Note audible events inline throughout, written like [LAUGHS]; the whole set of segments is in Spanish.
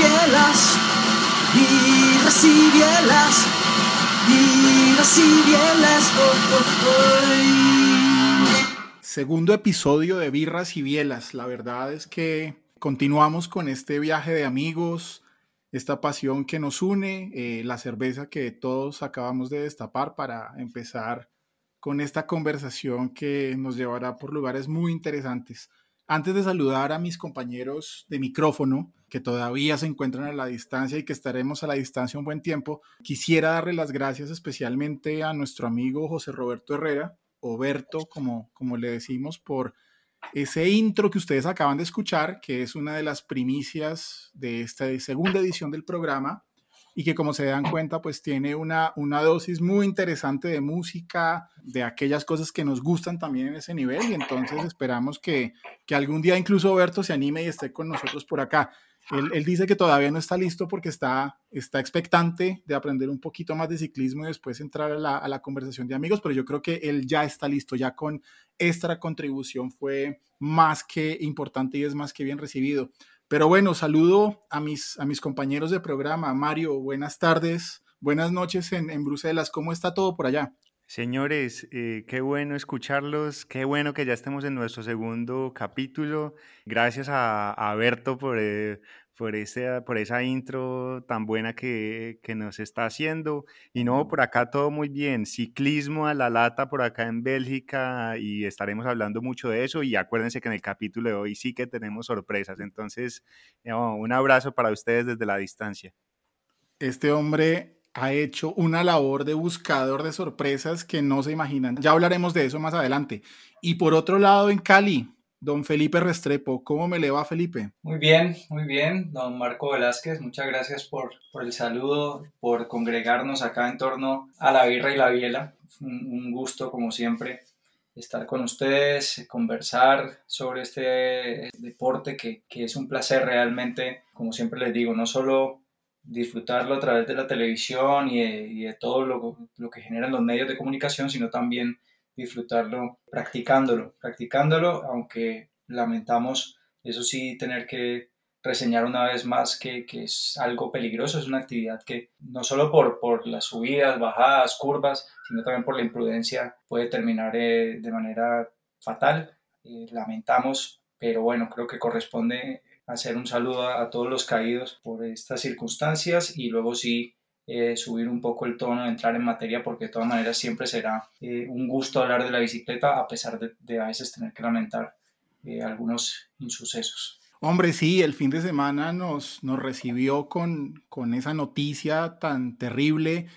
bielas, birras y bielas, birras y bielas. Oh, oh, oh. Segundo episodio de Birras y Bielas. La verdad es que continuamos con este viaje de amigos, esta pasión que nos une, eh, la cerveza que todos acabamos de destapar para empezar con esta conversación que nos llevará por lugares muy interesantes. Antes de saludar a mis compañeros de micrófono, que todavía se encuentran a la distancia y que estaremos a la distancia un buen tiempo, quisiera darle las gracias especialmente a nuestro amigo José Roberto Herrera, o Berto, como, como le decimos, por ese intro que ustedes acaban de escuchar, que es una de las primicias de esta segunda edición del programa y que como se dan cuenta, pues tiene una, una dosis muy interesante de música, de aquellas cosas que nos gustan también en ese nivel y entonces esperamos que, que algún día incluso Berto se anime y esté con nosotros por acá. Él, dice que todavía no está listo porque está, expectante de aprender un poquito más de ciclismo y después entrar a la, conversación de amigos, pero yo creo que él ya está listo, ya con esta contribución fue más que importante y es más que bien recibido. Pero bueno, saludo a mis, a mis compañeros de programa. Mario, buenas tardes, buenas noches en, en Bruselas. ¿Cómo está todo por allá? Señores, eh, qué bueno escucharlos, qué bueno que ya estemos en nuestro segundo capítulo. Gracias a, a Berto por, eh, por, ese, por esa intro tan buena que, que, nos está haciendo. Y no, por acá todo muy bien. Ciclismo a la lata por acá en Bélgica y estaremos hablando mucho de eso. Y acuérdense que en el capítulo de hoy sí que tenemos sorpresas. Entonces, un abrazo para ustedes desde la distancia. Este hombre ha hecho una labor de buscador de sorpresas que no se imaginan. Ya hablaremos de eso más adelante. Y por otro lado, en Cali, don Felipe Restrepo, ¿cómo me le va Felipe? Muy bien, muy bien, don Marco Velázquez, muchas gracias por, por el saludo, por congregarnos acá en torno a la birra y la biela. Un, un gusto, como siempre, estar con ustedes, conversar sobre este deporte que, que es un placer realmente, como siempre les digo, no solo disfrutarlo a través de la televisión y de, todo lo, que generan los medios de comunicación, sino también disfrutarlo practicándolo, practicándolo, aunque lamentamos, eso sí, tener que reseñar una vez más que, que es algo peligroso, es una actividad que no solo por, por las subidas, bajadas, curvas, sino también por la imprudencia puede terminar eh, de manera fatal. Eh, lamentamos, pero bueno, creo que corresponde hacer un saludo a, todos los caídos por estas circunstancias y luego sí eh, subir un poco el tono, entrar en materia, porque de todas maneras siempre será eh, un gusto hablar de la bicicleta, a pesar de, a veces tener que lamentar eh, algunos insucesos. Hombre, sí, el fin de semana nos, nos recibió con, con esa noticia tan terrible,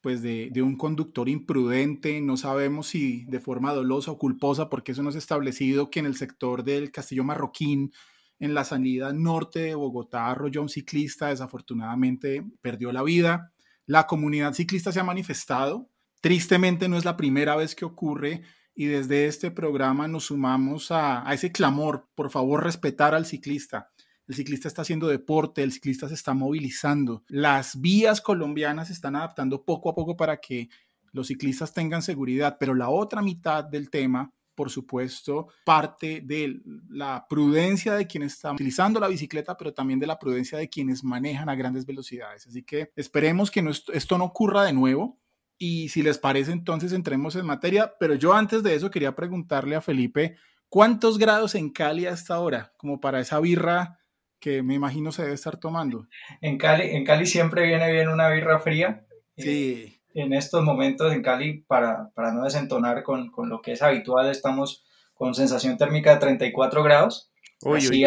pues de, de, un conductor imprudente, no sabemos si de forma dolosa o culposa, porque eso no es establecido que en el sector del Castillo Marroquín en la salida norte de Bogotá, arrolló un ciclista, desafortunadamente perdió la vida. La comunidad ciclista se ha manifestado. Tristemente no es la primera vez que ocurre y desde este programa nos sumamos a, a ese clamor, por favor, respetar al ciclista. El ciclista está haciendo deporte, el ciclista se está movilizando. Las vías colombianas se están adaptando poco a poco para que los ciclistas tengan seguridad, pero la otra mitad del tema por supuesto, parte de la prudencia de quienes están utilizando la bicicleta, pero también de la prudencia de quienes manejan a grandes velocidades. Así que esperemos que esto no ocurra de nuevo. Y si les parece, entonces entremos en materia. Pero yo antes de eso quería preguntarle a Felipe, ¿cuántos grados en Cali a esta hora? Como para esa birra que me imagino se debe estar tomando. En Cali, en Cali siempre viene bien una birra fría. Sí en estos momentos en Cali, para, para no desentonar con, con, lo que es habitual, estamos con sensación térmica de 34 grados. Uy, así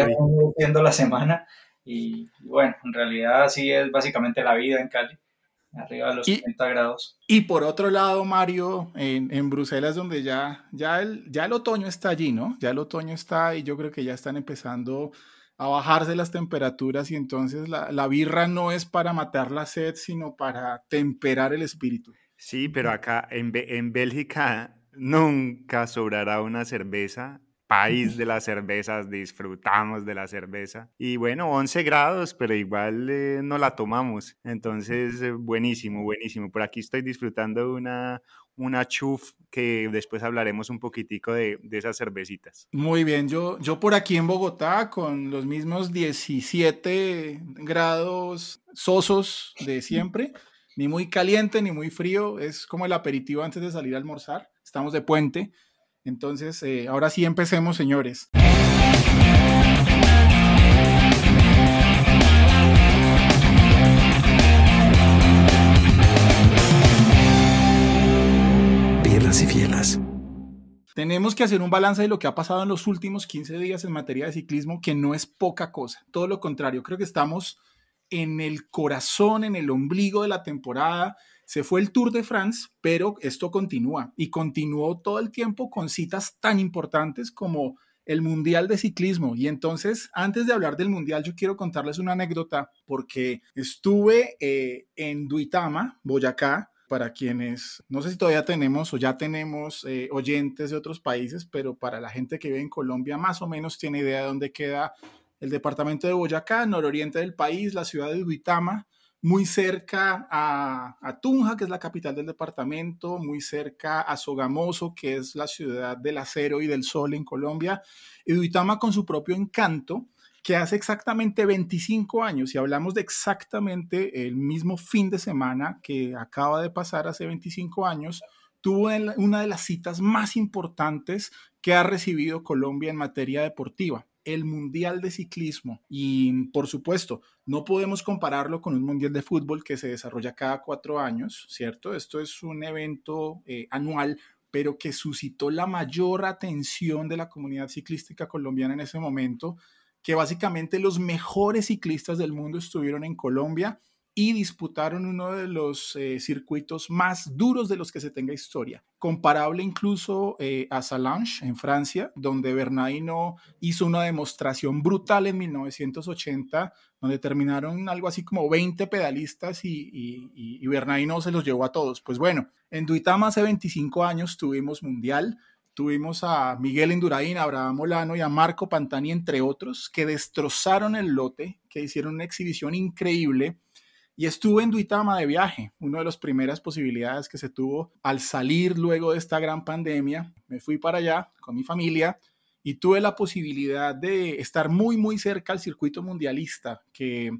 siendo la semana. Y, bueno, en realidad así es básicamente la vida en Cali, arriba de los y, 30 grados. Y por otro lado, Mario, en, en Bruselas, donde ya, ya, el, ya el otoño está allí, ¿no? Ya el otoño está y yo creo que ya están empezando a bajarse las temperaturas y entonces la, la, birra no es para matar la sed, sino para temperar el espíritu. Sí, pero acá en, en Bélgica nunca sobrará una cerveza país de las cervezas, disfrutamos de la cerveza. Y bueno, 11 grados, pero igual eh, no la tomamos. Entonces, eh, buenísimo, buenísimo. Por aquí estoy disfrutando una, una chuf que después hablaremos un poquitico de, de, esas cervecitas. Muy bien, yo, yo por aquí en Bogotá con los mismos 17 grados sosos de siempre, ni muy caliente ni muy frío, es como el aperitivo antes de salir a almorzar, estamos de puente, entonces eh, ahora sí empecemos señores. Y fielas. Tenemos que hacer un balance de lo que ha pasado en los últimos 15 días en materia de ciclismo, que no es poca cosa. Todo lo contrario, creo que estamos en el corazón, en el ombligo de la temporada. Se fue el Tour de France, pero esto continúa y continuó todo el tiempo con citas tan importantes como el Mundial de Ciclismo. Y entonces, antes de hablar del Mundial, yo quiero contarles una anécdota porque estuve eh, en Duitama, Boyacá, para quienes, no sé si todavía tenemos o ya tenemos eh, oyentes de otros países, pero para la gente que vive en Colombia más o menos tiene idea de dónde queda el departamento de Boyacá, nororiente del país, la ciudad de Duitama, muy cerca a, a, Tunja, que es la capital del departamento, muy cerca a Sogamoso, que es la ciudad del acero y del sol en Colombia, y con su propio encanto, que hace exactamente 25 años, y hablamos de exactamente el mismo fin de semana que acaba de pasar hace 25 años, tuvo una de las citas más importantes que ha recibido Colombia en materia deportiva, el Mundial de Ciclismo. Y por supuesto, no podemos compararlo con un Mundial de Fútbol que se desarrolla cada cuatro años, ¿cierto? Esto es un evento eh, anual pero que suscitó la mayor atención de la comunidad ciclística colombiana en ese momento, que básicamente los mejores ciclistas del mundo estuvieron en Colombia y disputaron uno de los eh, circuitos más duros de los que se tenga historia, comparable incluso eh, a Salange en Francia, donde Bernardino hizo una demostración brutal en 1980, donde terminaron algo así como 20 pedalistas y, y, y Bernardino se los llevó a todos. Pues bueno, en Duitama hace 25 años tuvimos mundial, Tuvimos a Miguel Indurain, a Abraham Molano y a Marco Pantani, entre otros, que destrozaron el lote, que hicieron una exhibición increíble. Y estuve en Duitama de viaje, una de las primeras posibilidades que se tuvo al salir luego de esta gran pandemia. Me fui para allá con mi familia y tuve la posibilidad de estar muy, muy cerca al circuito mundialista que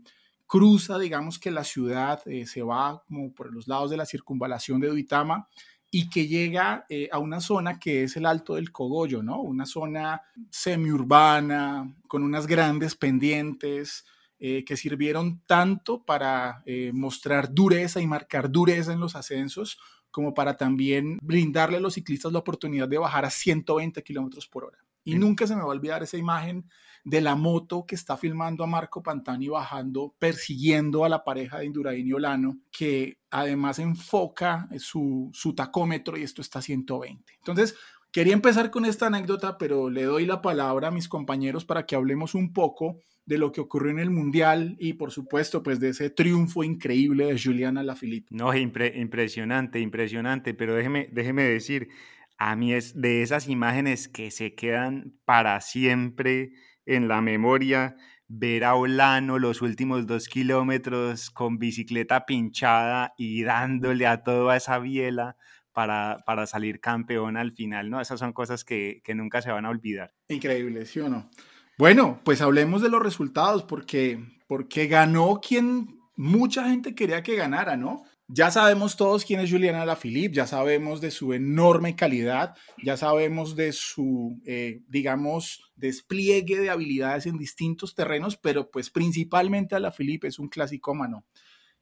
cruza, digamos que la ciudad eh, se va como por los lados de la circunvalación de Duitama y que llega eh, a una zona que es el Alto del Cogollo, ¿no? Una zona semiurbana, con unas grandes pendientes, eh, que sirvieron tanto para eh, mostrar dureza y marcar dureza en los ascensos, como para también brindarle a los ciclistas la oportunidad de bajar a 120 kilómetros por hora. Y nunca se me va a olvidar esa imagen de la moto que está filmando a Marco Pantani bajando, persiguiendo a la pareja de Indurain y Olano, que además enfoca su, su tacómetro y esto está a 120. Entonces, quería empezar con esta anécdota, pero le doy la palabra a mis compañeros para que hablemos un poco de lo que ocurrió en el Mundial y por supuesto pues de ese triunfo increíble de Juliana Lafilippe. No, impresionante, impresionante, pero déjeme, déjeme decir, a mí es de esas imágenes que se quedan para siempre en la memoria ver a Olano los últimos dos kilómetros con bicicleta pinchada y dándole a toda esa biela para, para salir campeón al final, ¿no? Esas son cosas que, que nunca se van a olvidar. Increíble, ¿sí o no? Bueno, pues hablemos de los resultados, porque, porque ganó quien mucha gente quería que ganara, ¿no? Ya sabemos todos quién es Juliana Lafilippe, ya sabemos de su enorme calidad, ya sabemos de su, eh, digamos, despliegue de habilidades en distintos terrenos, pero pues principalmente a Lafilippe es un clasicómano.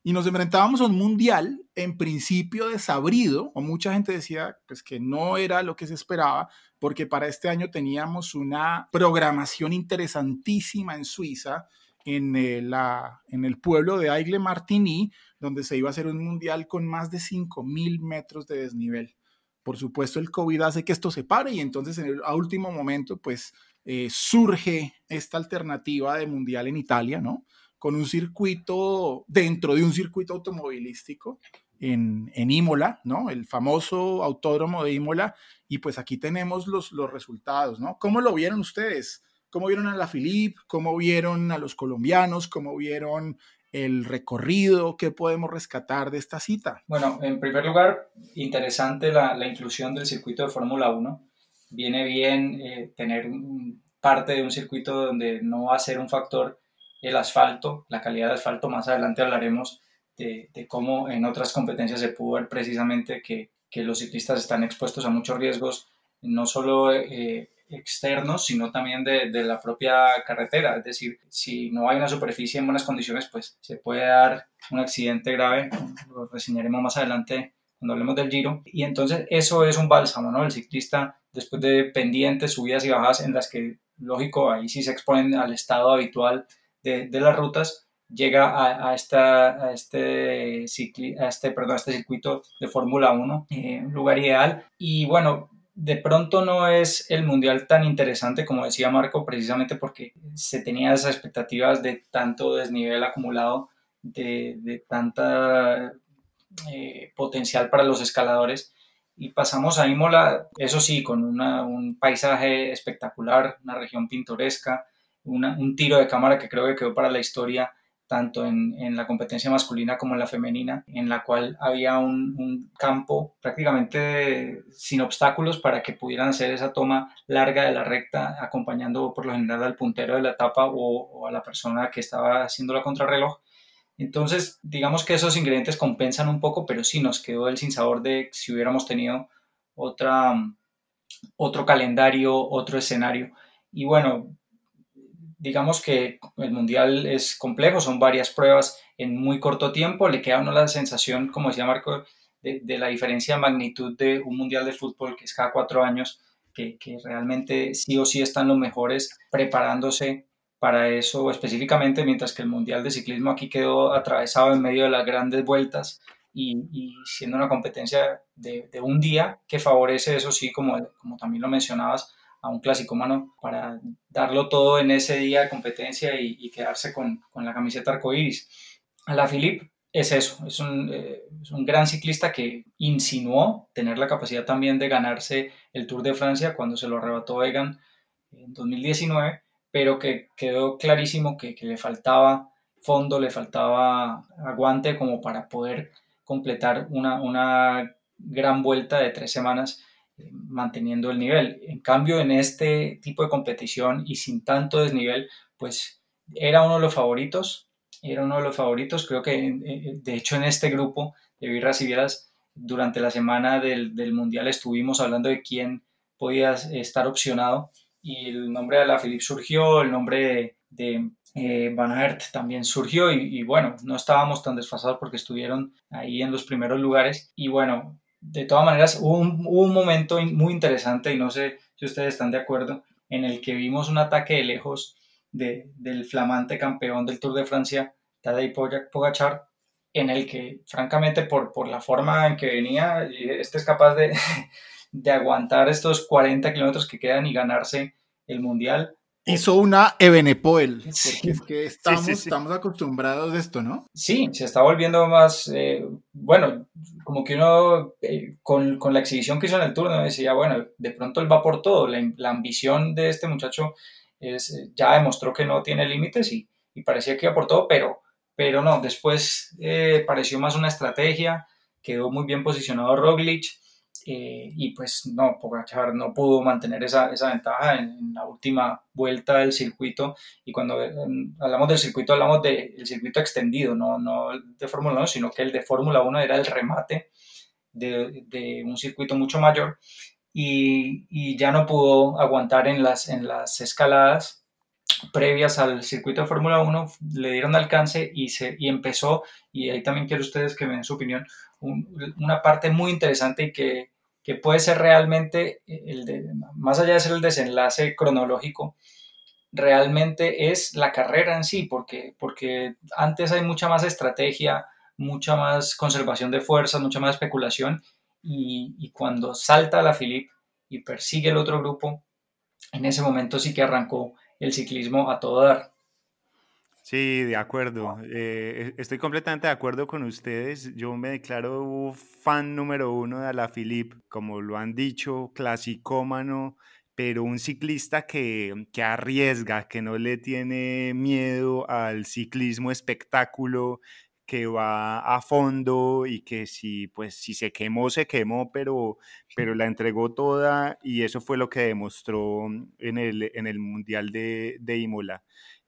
Y nos enfrentábamos a un mundial en principio desabrido, o mucha gente decía pues que no era lo que se esperaba, porque para este año teníamos una programación interesantísima en Suiza, en, eh, la, en el pueblo de Aigle Martigny, donde se iba a hacer un mundial con más de 5.000 metros de desnivel. Por supuesto, el COVID hace que esto se pare y entonces en el, a último momento, pues eh, surge esta alternativa de mundial en Italia, ¿no? Con un circuito, dentro de un circuito automovilístico, en, en Imola, ¿no? El famoso autódromo de Imola. Y pues aquí tenemos los, los resultados, ¿no? ¿Cómo lo vieron ustedes? ¿Cómo vieron a la Filip? ¿Cómo vieron a los colombianos? ¿Cómo vieron el recorrido? ¿Qué podemos rescatar de esta cita? Bueno, en primer lugar, interesante la, inclusión del circuito de Fórmula 1. Viene bien eh, tener parte de un circuito donde no va a ser un factor el asfalto, la calidad del asfalto. Más adelante hablaremos de, de cómo en otras competencias se pudo ver precisamente que, que, los ciclistas están expuestos a muchos riesgos, no solo eh, externos, sino también de, de, la propia carretera. Es decir, si no hay una superficie en buenas condiciones, pues se puede dar un accidente grave. Lo reseñaremos más adelante cuando hablemos del giro. Y entonces eso es un bálsamo, ¿no? El ciclista, después de pendientes, subidas y bajadas en las que, lógico, ahí sí se exponen al estado habitual de, de las rutas, llega a, a, esta, a, este cicli, a, este, perdón, a este circuito de Fórmula 1, eh, un lugar ideal. Y bueno, de pronto no es el mundial tan interesante como decía Marco, precisamente porque se tenía esas expectativas de tanto desnivel acumulado, de, de tanta eh, potencial para los escaladores. Y pasamos a Imola, eso sí, con un paisaje espectacular, una región pintoresca, un tiro de cámara que creo que quedó para la historia tanto en, en, la competencia masculina como en la femenina, en la cual había un, un, campo prácticamente sin obstáculos para que pudieran hacer esa toma larga de la recta, acompañando por lo general al puntero de la etapa o, a la persona que estaba haciendo la contrarreloj. Entonces, digamos que esos ingredientes compensan un poco, pero sí nos quedó el sinsabor de si hubiéramos tenido otra, otro calendario, otro escenario. Y bueno, digamos que el mundial es complejo, son varias pruebas en muy corto tiempo, le queda a uno la sensación, como decía Marco, de, de, la diferencia de magnitud de un mundial de fútbol que es cada cuatro años, que, que realmente sí o sí están los mejores preparándose para eso específicamente, mientras que el mundial de ciclismo aquí quedó atravesado en medio de las grandes vueltas y, y siendo una competencia de, de, un día que favorece, eso sí, como, como también lo mencionabas, a un clásico humano para darlo todo en ese día de competencia y, y quedarse con, con, la camiseta arcoíris. A la Philippe es eso, es un, eh, es un, gran ciclista que insinuó tener la capacidad también de ganarse el Tour de Francia cuando se lo arrebató Egan en 2019, pero que quedó clarísimo que, que le faltaba fondo, le faltaba aguante como para poder completar una, una gran vuelta de tres semanas manteniendo el nivel. En cambio, en este tipo de competición y sin tanto desnivel, pues era uno de los favoritos, era uno de los favoritos. Creo que, de hecho, en este grupo de Birras y Vieras, durante la semana del, del, Mundial estuvimos hablando de quién podía estar opcionado y el nombre de la Philippe surgió, el nombre de, eh, Van Aert también surgió y, y, bueno, no estábamos tan desfasados porque estuvieron ahí en los primeros lugares y bueno, de todas maneras, hubo un, momento muy interesante, y no sé si ustedes están de acuerdo, en el que vimos un ataque de lejos de, del flamante campeón del Tour de Francia, Tadej Pogachar, en el que, francamente, por, por la forma en que venía, este es capaz de, [LAUGHS] de aguantar estos 40 kilómetros que quedan y ganarse el Mundial hizo una Ebenepoel, porque sí. es que estamos, sí, sí, estamos acostumbrados a esto, ¿no? Sí, se está volviendo más, eh, bueno, como que uno eh, con, con, la exhibición que hizo en el turno decía, bueno, de pronto él va por todo, la, la ambición de este muchacho es, eh, ya demostró que no tiene límites y, y, parecía que iba por todo, pero, pero no, después eh, pareció más una estrategia, quedó muy bien posicionado Roglic, eh, y pues no, Pogachar no pudo mantener esa, esa ventaja en, en, la última vuelta del circuito. Y cuando eh, hablamos del circuito hablamos del de, circuito extendido, no, no de Fórmula 1, sino que el de Fórmula 1 era el remate de, de, un circuito mucho mayor. Y, y, ya no pudo aguantar en las, en las escaladas previas al circuito de Fórmula 1, le dieron alcance y, se, y empezó, y ahí también quiero ustedes que me den su opinión, un, una parte muy interesante y que, que puede ser realmente, el de, más allá de ser el desenlace cronológico, realmente es la carrera en sí, porque, porque antes hay mucha más estrategia, mucha más conservación de fuerzas, mucha más especulación, y, y cuando salta la Philippe y persigue el otro grupo, en ese momento sí que arrancó el ciclismo a todo dar. Sí, de acuerdo. Eh, estoy completamente de acuerdo con ustedes. Yo me declaro fan número uno de Alaphilippe, como lo han dicho, clasicómano, pero un ciclista que, que arriesga, que no le tiene miedo al ciclismo espectáculo, que va a fondo y que si, pues, si se quemó, se quemó, pero, pero la entregó toda y eso fue lo que demostró en el, en el Mundial de, de Imola.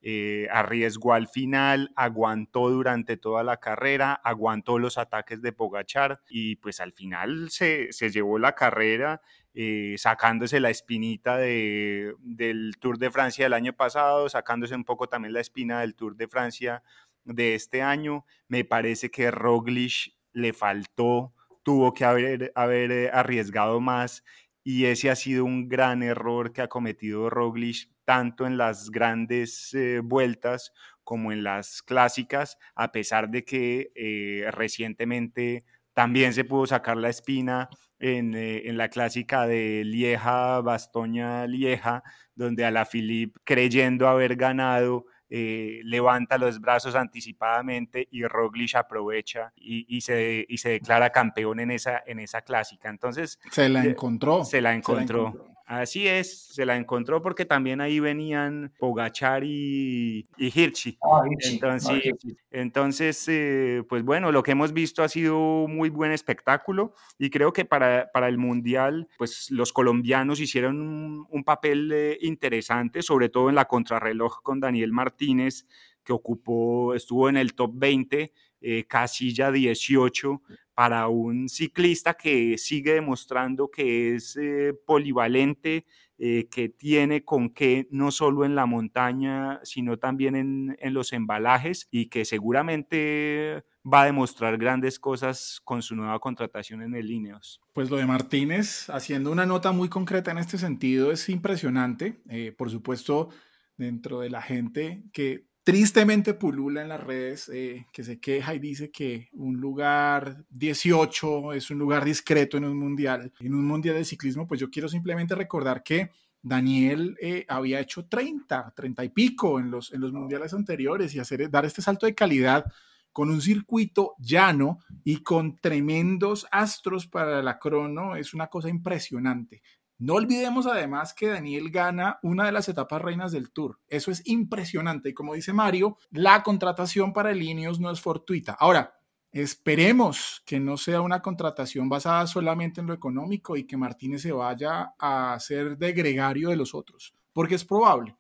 Eh, arriesgó al final, aguantó durante toda la carrera, aguantó los ataques de Pogachar y pues al final se, se llevó la carrera eh, sacándose la espinita de, del Tour de Francia del año pasado, sacándose un poco también la espina del Tour de Francia de este año. Me parece que Roglic le faltó, tuvo que haber, haber eh, arriesgado más y ese ha sido un gran error que ha cometido Roglic tanto en las grandes eh, vueltas como en las clásicas, a pesar de que eh, recientemente también se pudo sacar la espina en, en la clásica de Lieja, Bastoña, Lieja, donde a la Philippe, creyendo haber ganado, eh, levanta los brazos anticipadamente y Roglic aprovecha y, se, y se declara campeón en esa, en esa clásica. Entonces... Se la encontró. Se la encontró. Así es, se la encontró porque también ahí venían Pogachar y, y Hirschi. Ah, entonces, entonces eh, pues bueno, lo que hemos visto ha sido muy buen espectáculo y creo que para, para el Mundial, pues los colombianos hicieron un, papel eh, interesante, sobre todo en la contrarreloj con Daniel Martínez, que ocupó, estuvo en el top 20, eh, casilla 18, para un ciclista que sigue demostrando que es eh, polivalente, eh, que tiene con qué no solo en la montaña, sino también en, los embalajes y que seguramente va a demostrar grandes cosas con su nueva contratación en el Ineos. Pues lo de Martínez, haciendo una nota muy concreta en este sentido, es impresionante. Eh, por supuesto, dentro de la gente que tristemente pulula en las redes, eh, que se queja y dice que un lugar 18 es un lugar discreto en un mundial, en un mundial de ciclismo, pues yo quiero simplemente recordar que Daniel eh, había hecho 30, 30 y pico en los, en los mundiales anteriores y hacer, dar este salto de calidad con un circuito llano y con tremendos astros para la crono es una cosa impresionante. No olvidemos además que Daniel gana una de las etapas reinas del Tour. Eso es impresionante. Y como dice Mario, la contratación para el Ineos no es fortuita. Ahora, esperemos que no sea una contratación basada solamente en lo económico y que Martínez se vaya a ser de gregario de los otros, porque es probable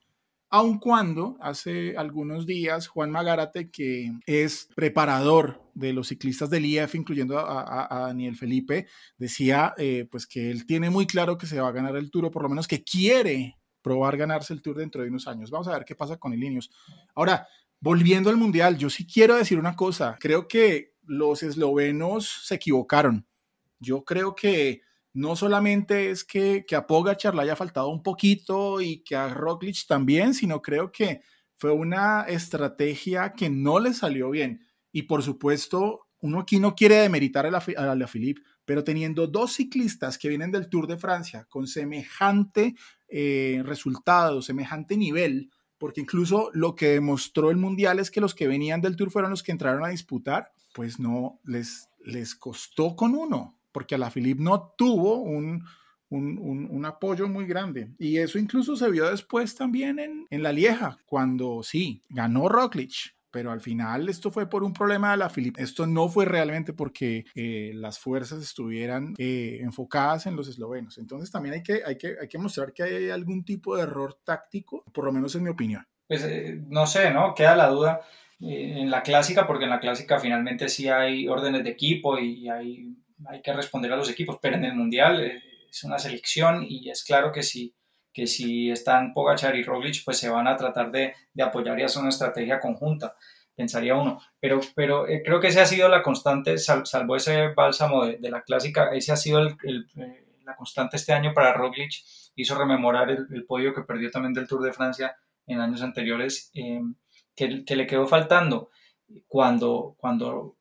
aun cuando hace algunos días Juan Magarate, que es preparador de los ciclistas del IF, incluyendo a, Daniel Felipe, decía eh, pues que él tiene muy claro que se va a ganar el Tour, o por lo menos que quiere probar ganarse el Tour dentro de unos años. Vamos a ver qué pasa con el Ineos. Ahora, volviendo al Mundial, yo sí quiero decir una cosa. Creo que los eslovenos se equivocaron. Yo creo que no solamente es que, que a Pogachar le haya faltado un poquito y que a Roglic también, sino creo que fue una estrategia que no le salió bien. Y por supuesto, uno aquí no quiere demeritar a la, a la Philippe, pero teniendo dos ciclistas que vienen del Tour de Francia con semejante eh, resultado, semejante nivel, porque incluso lo que demostró el Mundial es que los que venían del Tour fueron los que entraron a disputar, pues no, les, les costó con uno porque a la Philippe no tuvo un, un, apoyo muy grande. Y eso incluso se vio después también en, en la Lieja, cuando sí, ganó Roglic, pero al final esto fue por un problema de la Philippe. Esto no fue realmente porque eh, las fuerzas estuvieran eh, enfocadas en los eslovenos. Entonces también hay que, hay, que, hay que mostrar que hay algún tipo de error táctico, por lo menos en mi opinión. Pues eh, no sé, ¿no? Queda la duda en la clásica, porque en la clásica finalmente sí hay órdenes de equipo y hay hay que responder a los equipos, pero en el Mundial eh, es una selección y es claro que si, que si están Pogachar y Roglic, pues se van a tratar de, de apoyar y hacer una estrategia conjunta, pensaría uno. Pero, pero eh, creo que esa ha sido la constante, salvo ese bálsamo de, la clásica, ese ha sido el, eh, la constante este año para Roglic, hizo rememorar el, podio que perdió también del Tour de Francia en años anteriores, que, que, le quedó faltando cuando, cuando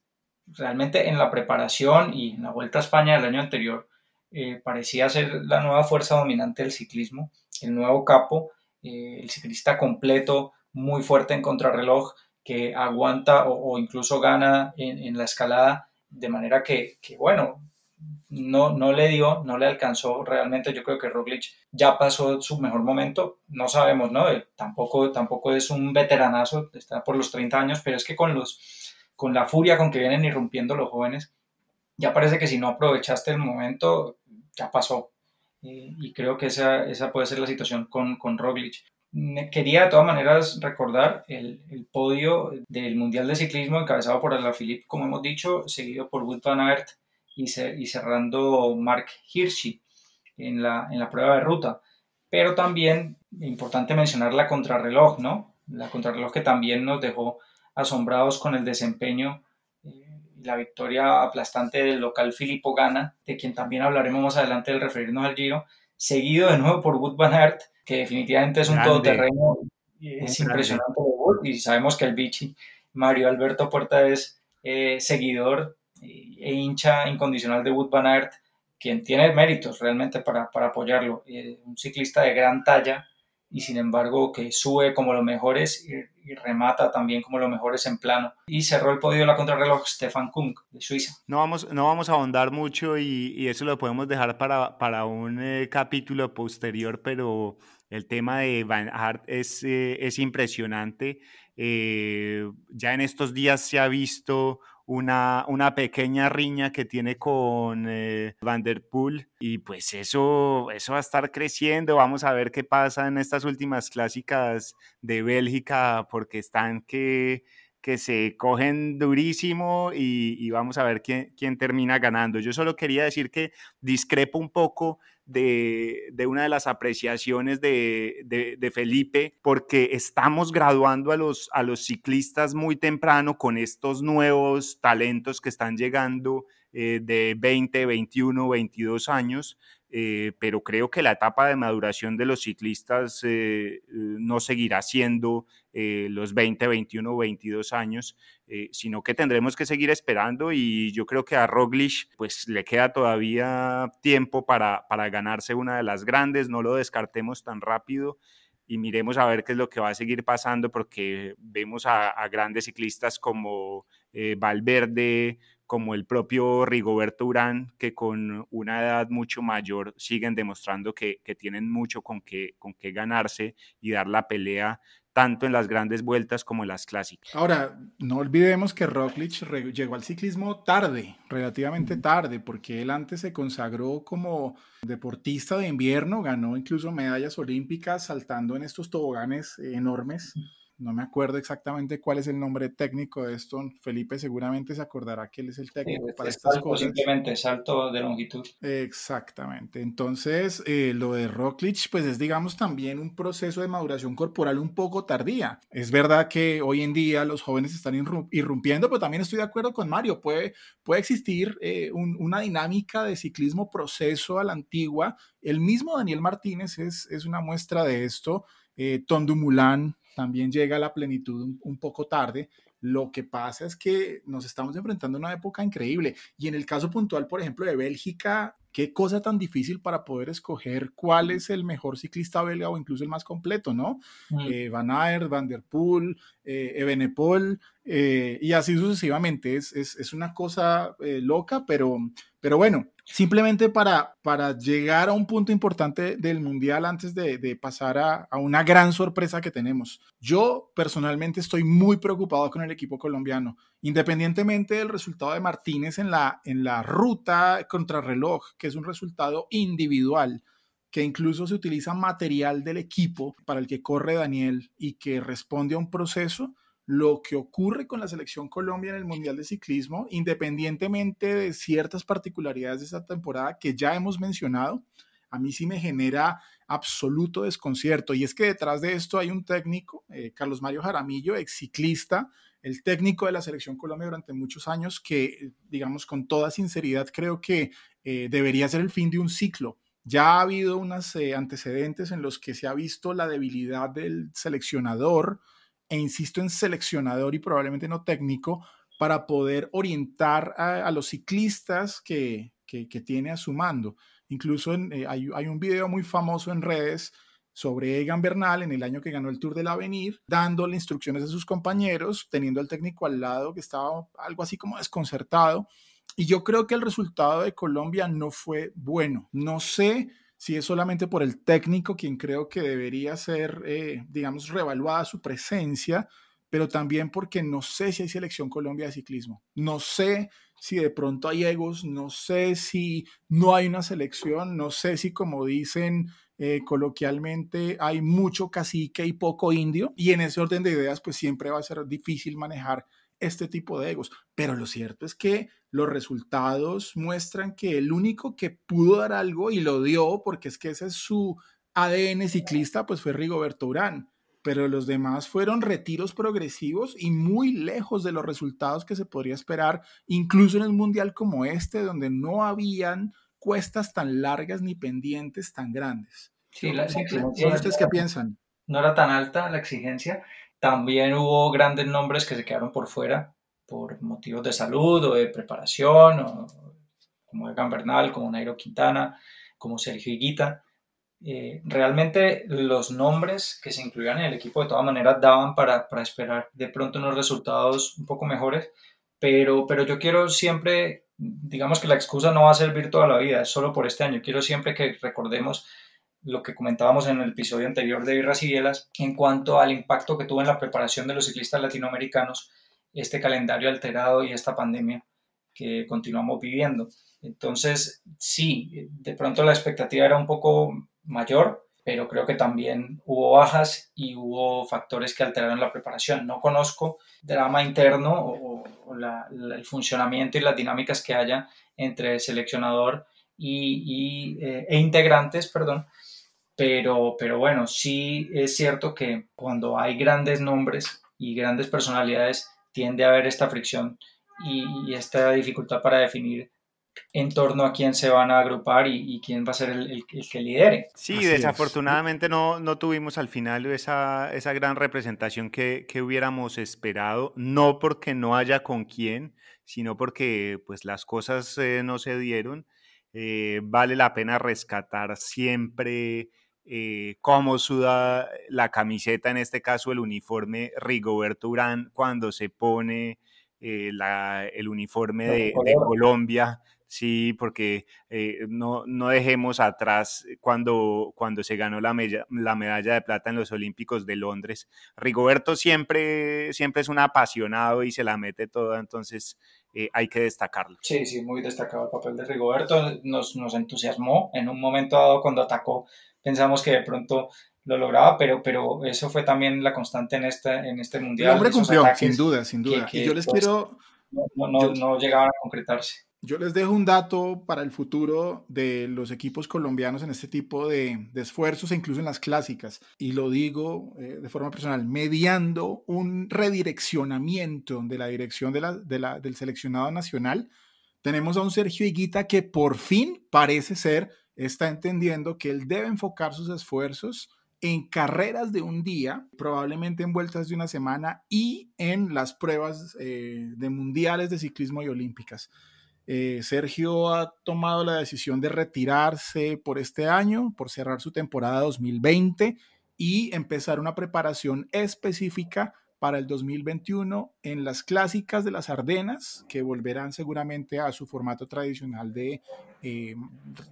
realmente en la preparación y en la Vuelta a España del año anterior eh, parecía ser la nueva fuerza dominante del ciclismo, el nuevo capo, eh, el ciclista completo, muy fuerte en contrarreloj, que aguanta o, incluso gana en, la escalada, de manera que, bueno, no, no le dio, no le alcanzó realmente. Yo creo que Roglic ya pasó su mejor momento. No sabemos, ¿no? tampoco, tampoco es un veteranazo, está por los 30 años, pero es que con, los, con la furia con que vienen irrumpiendo los jóvenes, ya parece que si no aprovechaste el momento, ya pasó. Y, creo que esa, esa, puede ser la situación con, con Roglic. Quería de todas maneras recordar el, el, podio del Mundial de Ciclismo encabezado por Alaphilippe, como hemos dicho, seguido por Wout van Aert y, y cerrando Mark Hirschi en la, en la prueba de ruta. Pero también importante mencionar la contrarreloj, ¿no? La contrarreloj que también nos dejó asombrados con el desempeño la victoria aplastante del local Filippo Gana, de quien también hablaremos más adelante del referirnos al Giro, seguido de nuevo por Wood Van Aert, que definitivamente es un todoterreno, es impresionante de Wood, y sabemos que el bichi Mario Alberto Puerta es eh, seguidor e hincha incondicional de Wood Van Aert, quien tiene méritos realmente para, para apoyarlo, eh, un ciclista de gran talla, y sin embargo que sube como los mejores y, remata también como los mejores en plano. Y cerró el podio de la contrarreloj Stefan Kung de Suiza. No vamos, no vamos a ahondar mucho y, eso lo podemos dejar para, para un eh, capítulo posterior, pero el tema de Van Aert es, eh, es impresionante. Eh, ya en estos días se ha visto una, una pequeña riña que tiene con eh, Van Der Poel y pues eso, eso va a estar creciendo. Vamos a ver qué pasa en estas últimas clásicas de Bélgica porque están que, que se cogen durísimo y, vamos a ver quién, quién termina ganando. Yo solo quería decir que discrepo un poco de, una de las apreciaciones de, Felipe, porque estamos graduando a los, a los ciclistas muy temprano con estos nuevos talentos que están llegando eh, de 20, 21, 22 años. Eh, pero creo que la etapa de maduración de los ciclistas eh, no seguirá siendo los 20, 21, 22 años, sino que tendremos que seguir esperando y yo creo que a Roglic pues le queda todavía tiempo para, para ganarse una de las grandes, no lo descartemos tan rápido y miremos a ver qué es lo que va a seguir pasando porque vemos a, grandes ciclistas como Valverde, como el propio Rigoberto Urán, que con una edad mucho mayor siguen demostrando que, tienen mucho con qué con que ganarse y dar la pelea tanto en las grandes vueltas como en las clásicas. Ahora, no olvidemos que Roglic llegó al ciclismo tarde, relativamente tarde, porque él antes se consagró como deportista de invierno, ganó incluso medallas olímpicas saltando en estos toboganes enormes no me acuerdo exactamente cuál es el nombre técnico de esto. Felipe seguramente se acordará que él es el técnico para estas cosas. Simplemente salto de longitud. Exactamente. Entonces, eh, lo de Rocklich, pues es, digamos, también un proceso de maduración corporal un poco tardía. Es verdad que hoy en día los jóvenes están irrumpiendo, pero también estoy de acuerdo con Mario. Puede, puede existir eh, una dinámica de ciclismo proceso a la antigua. El mismo Daniel Martínez es, es una muestra de esto. Eh, Tondo Mulán también llega a la plenitud un, poco tarde. Lo que pasa es que nos estamos enfrentando a una época increíble. Y en el caso puntual, por ejemplo, de Bélgica, qué cosa tan difícil para poder escoger cuál es el mejor ciclista belga o incluso el más completo, ¿no? Mm. Eh, Van Aert, Van der Poel, eh, Ebenepol, eh, y así sucesivamente. Es, es, es una cosa loca, pero, pero bueno, simplemente para, para llegar a un punto importante del Mundial antes de, pasar a, a, una gran sorpresa que tenemos. Yo personalmente estoy muy preocupado con el equipo colombiano, independientemente del resultado de Martínez en la, en la ruta contrarreloj, que es un resultado individual que incluso se utiliza material del equipo para el que corre Daniel y que responde a un proceso, lo que ocurre con la selección Colombia en el Mundial de Ciclismo, independientemente de ciertas particularidades de esta temporada que ya hemos mencionado, a mí sí me genera absoluto desconcierto. Y es que detrás de esto hay un técnico, eh, Carlos Mario Jaramillo, ex ciclista, el técnico de la selección Colombia durante muchos años, que, digamos, con toda sinceridad creo que eh, debería ser el fin de un ciclo. Ya ha habido unos eh, antecedentes en los que se ha visto la debilidad del seleccionador, e insisto en seleccionador y probablemente no técnico, para poder orientar a, los ciclistas que, que, tiene a su mando. Incluso eh, hay, un video muy famoso en redes sobre Egan Bernal en el año que ganó el Tour del Avenir, dándole instrucciones a sus compañeros, teniendo al técnico al lado que estaba algo así como desconcertado. Y yo creo que el resultado de Colombia no fue bueno. No sé si es solamente por el técnico quien creo que debería ser, eh, digamos, reevaluada su presencia, pero también porque no sé si hay selección Colombia de ciclismo. No sé si de pronto hay egos, no sé si no hay una selección, no sé si como dicen eh, coloquialmente hay mucho cacique y poco indio, y en ese orden de ideas pues siempre va a ser difícil manejar este tipo de egos. Pero lo cierto es que los resultados muestran que el único que pudo dar algo y lo dio, porque es que ese es su ADN ciclista, pues fue Rigoberto Urán pero los demás fueron retiros progresivos y muy lejos de los resultados que se podría esperar, incluso en un mundial como este, donde no habían cuestas tan largas ni pendientes tan grandes. Sí, la ¿Ustedes qué piensan? No era tan alta la exigencia. También hubo grandes nombres que se quedaron por fuera por motivos de salud o de preparación, como Egan Bernal, como Nairo Quintana, como Sergio Higuita eh, realmente los nombres que se incluían en el equipo de todas maneras daban para, para, esperar de pronto unos resultados un poco mejores, pero, pero yo quiero siempre, digamos que la excusa no va a servir toda la vida, es solo por este año, quiero siempre que recordemos lo que comentábamos en el episodio anterior de Birras y Bielas en cuanto al impacto que tuvo en la preparación de los ciclistas latinoamericanos este calendario alterado y esta pandemia que continuamos viviendo. Entonces, sí, de pronto la expectativa era un poco mayor, pero creo que también hubo bajas y hubo factores que alteraron la preparación. No conozco drama interno o, el funcionamiento y las dinámicas que haya entre seleccionador y, eh, e integrantes, perdón, pero, pero bueno, sí es cierto que cuando hay grandes nombres y grandes personalidades tiende a haber esta fricción y esta dificultad para definir en torno a quién se van a agrupar y, quién va a ser el, que lidere. Sí, desafortunadamente no, no tuvimos al final esa, esa gran representación que, que, hubiéramos esperado, no porque no haya con quién, sino porque pues las cosas eh, no se dieron. Eh, vale la pena rescatar siempre eh, cómo suda la camiseta, en este caso el uniforme Rigoberto Urán, cuando se pone la, el uniforme de, de Colombia Sí, porque eh, no, no, dejemos atrás cuando, cuando se ganó la, la, medalla de plata en los Olímpicos de Londres. Rigoberto siempre, siempre es un apasionado y se la mete toda, entonces eh, hay que destacarlo. Sí, sí, muy destacado el papel de Rigoberto. Nos, nos entusiasmó en un momento dado cuando atacó. Pensamos que de pronto lo lograba, pero, pero eso fue también la constante en este, en este mundial. El hombre cumplió, sin duda, sin duda. y yo les pues, quiero... No, no, no llegaban a concretarse. Yo les dejo un dato para el futuro de los equipos colombianos en este tipo de, esfuerzos e incluso en las clásicas. Y lo digo eh, de forma personal, mediando un redireccionamiento de la dirección de la, del seleccionado nacional. Tenemos a un Sergio Higuita que por fin parece ser, está entendiendo que él debe enfocar sus esfuerzos en carreras de un día, probablemente en vueltas de una semana y en las pruebas eh, de mundiales de ciclismo y olímpicas. Eh, Sergio ha tomado la decisión de retirarse por este año, por cerrar su temporada 2020 y empezar una preparación específica para el 2021 en las clásicas de las Ardenas, que volverán seguramente a su formato tradicional de eh,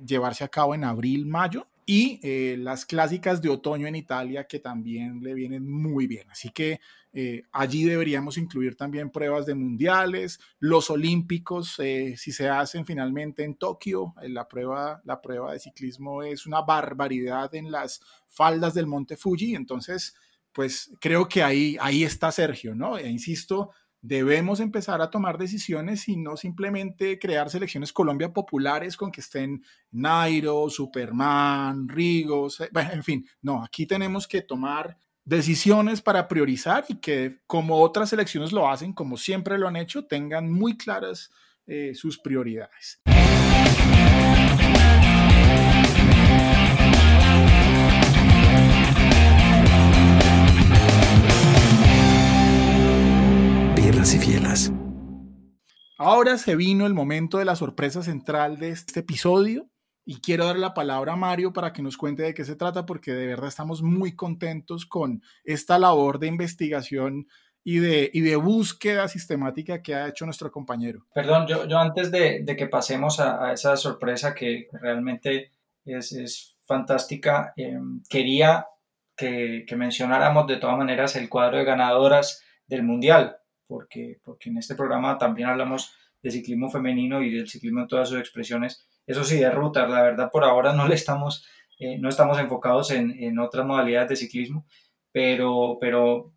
llevarse a cabo en abril-mayo, y eh, las clásicas de otoño en Italia, que también le vienen muy bien. Así que eh, allí deberíamos incluir también pruebas de mundiales, los olímpicos, si se hacen finalmente en Tokio, la, prueba, la prueba de ciclismo es una barbaridad en las faldas del Monte Fuji, entonces pues creo que ahí, ahí está Sergio, ¿no? E insisto, debemos empezar a tomar decisiones y no simplemente crear selecciones Colombia populares con que estén Nairo, Superman, Rigos, en fin, no, aquí tenemos que tomar decisiones para priorizar y que como otras selecciones lo hacen, como siempre lo han hecho, tengan muy claras eh, sus prioridades. Y fielas. Ahora se vino el momento de la sorpresa central de este episodio y quiero dar la palabra a Mario para que nos cuente de qué se trata, porque de verdad estamos muy contentos con esta labor de investigación y de, y de búsqueda sistemática que ha hecho nuestro compañero. Perdón, yo, yo antes de, de que pasemos a, esa sorpresa que realmente es, es fantástica, em, quería que, que, mencionáramos de todas maneras el cuadro de ganadoras del Mundial, porque, porque en este programa también hablamos de ciclismo femenino y del ciclismo en todas sus expresiones eso sí, de rutas, la verdad por ahora no le estamos, eh, no estamos enfocados en, en, otras modalidades de ciclismo, pero, pero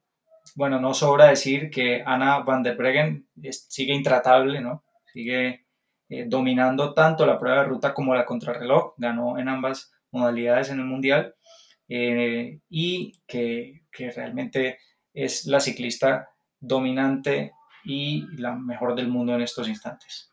bueno, no sobra decir que Ana van der Breggen sigue intratable, ¿no? Sigue eh, dominando tanto la prueba de ruta como la contrarreloj, ganó en ambas modalidades en el Mundial eh, y que, que realmente es la ciclista dominante y la mejor del mundo en estos instantes.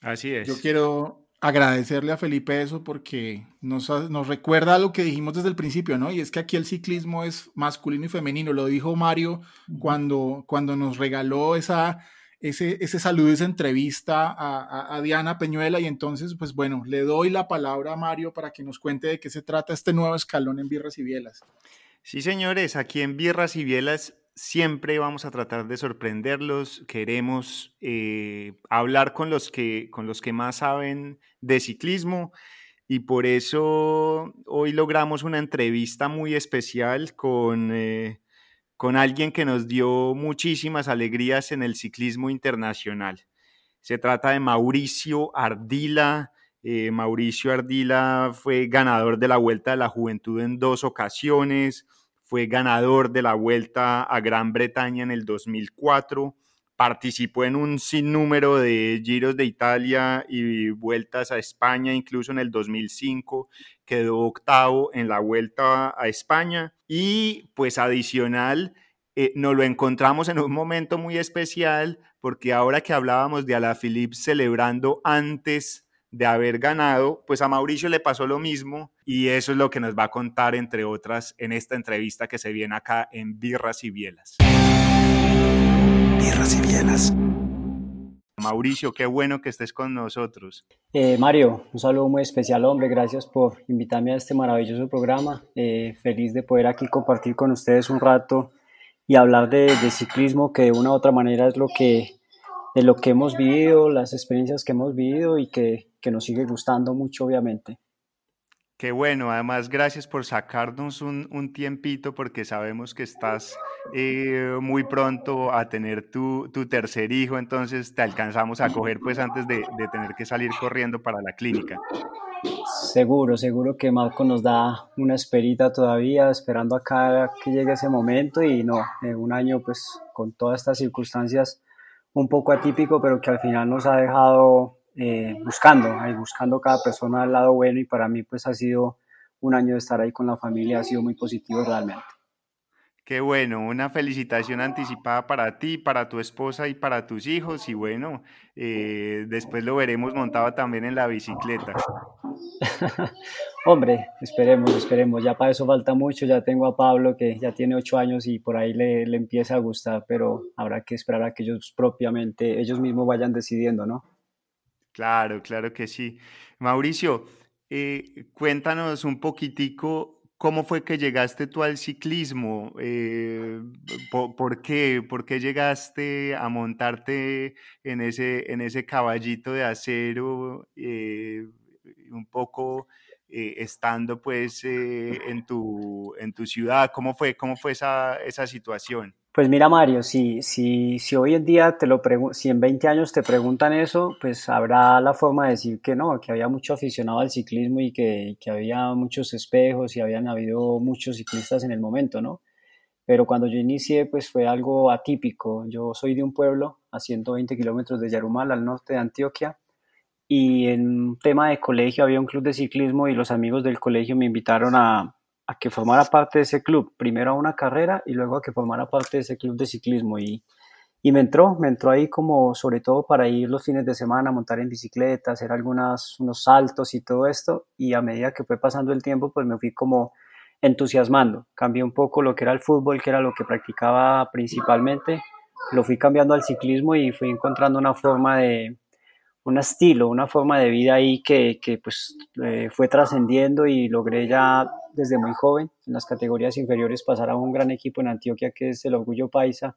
Así es. Yo quiero, agradecerle a Felipe eso porque nos, nos recuerda lo que dijimos desde el principio, ¿no? Y es que aquí el ciclismo es masculino y femenino, lo dijo Mario cuando, cuando nos regaló esa, ese, ese saludo, esa entrevista a, a, Diana Peñuela y entonces, pues bueno, le doy la palabra a Mario para que nos cuente de qué se trata este nuevo escalón en Birras y Bielas. Sí, señores, aquí en Birras y Bielas siempre vamos a tratar de sorprenderlos, queremos eh, hablar con los, que, con los que más saben de ciclismo y por eso hoy logramos una entrevista muy especial con, eh, con alguien que nos dio muchísimas alegrías en el ciclismo internacional. Se trata de Mauricio Ardila. Eh, Mauricio Ardila fue ganador de la Vuelta de la Juventud en dos ocasiones fue ganador de la Vuelta a Gran Bretaña en el 2004, participó en un sinnúmero de giros de Italia y vueltas a España, incluso en el 2005 quedó octavo en la Vuelta a España y pues adicional eh, nos lo encontramos en un momento muy especial porque ahora que hablábamos de Alaphilippe celebrando antes de haber ganado, pues a Mauricio le pasó lo mismo y eso es lo que nos va a contar, entre otras, en esta entrevista que se viene acá en Birras y Bielas. Birras y Bielas. Mauricio, qué bueno que estés con nosotros. Eh, Mario, un saludo muy especial, hombre. Gracias por invitarme a este maravilloso programa. Eh, feliz de poder aquí compartir con ustedes un rato y hablar de, de ciclismo, que de una u otra manera es lo que de lo que hemos vivido, las experiencias que hemos vivido y que, que nos sigue gustando mucho, obviamente. Qué bueno, además gracias por sacarnos un, un tiempito porque sabemos que estás eh, muy pronto a tener tu, tu, tercer hijo, entonces te alcanzamos a coger pues antes de, de, tener que salir corriendo para la clínica. Seguro, seguro que Marco nos da una esperita todavía, esperando acá que llegue ese momento y no, en un año pues con todas estas circunstancias un poco atípico, pero que al final nos ha dejado eh, buscando, ahí buscando cada persona al lado bueno y para mí pues ha sido un año de estar ahí con la familia, ha sido muy positivo realmente. Qué bueno, una felicitación anticipada para ti, para tu esposa y para tus hijos y bueno, eh, después lo veremos montado también en la bicicleta. [LAUGHS] Hombre, esperemos, esperemos, ya para eso falta mucho, ya tengo a Pablo que ya tiene ocho años y por ahí le, le empieza a gustar, pero habrá que esperar a que ellos propiamente, ellos mismos vayan decidiendo, ¿no? Claro, claro que sí. Mauricio, eh, cuéntanos un poquitico ¿Cómo fue que llegaste tú al ciclismo? Eh, ¿por, qué? ¿Por qué llegaste a montarte en ese, en ese caballito de acero, eh, un poco estando pues en, tu, en tu ciudad? ¿Cómo fue, cómo fue esa, esa situación? Pues mira Mario, si, si, si hoy en día te lo si en 20 años te preguntan eso, pues habrá la forma de decir que no, que había mucho aficionado al ciclismo y que, que había muchos espejos y habían habido muchos ciclistas en el momento, ¿no? Pero cuando yo inicié, pues fue algo atípico. Yo soy de un pueblo a 120 kilómetros de Yarumal, al norte de Antioquia, y en tema de colegio había un club de ciclismo y los amigos del colegio me invitaron a, a que formara parte de ese club, primero a una carrera y luego a que formara parte de ese club de ciclismo. Y, y me entró, me entró ahí como sobre todo para ir los fines de semana, montar en bicicleta, hacer algunos unos saltos y todo esto. Y a medida que fue pasando el tiempo pues me fui como entusiasmando, cambié un poco lo que era el fútbol, que era lo que practicaba principalmente, lo fui cambiando al ciclismo y fui encontrando una forma de un estilo, una forma de vida ahí que, que pues eh, fue trascendiendo y logré ya desde muy joven en las categorías inferiores pasar a un gran equipo en Antioquia que es el Orgullo Paisa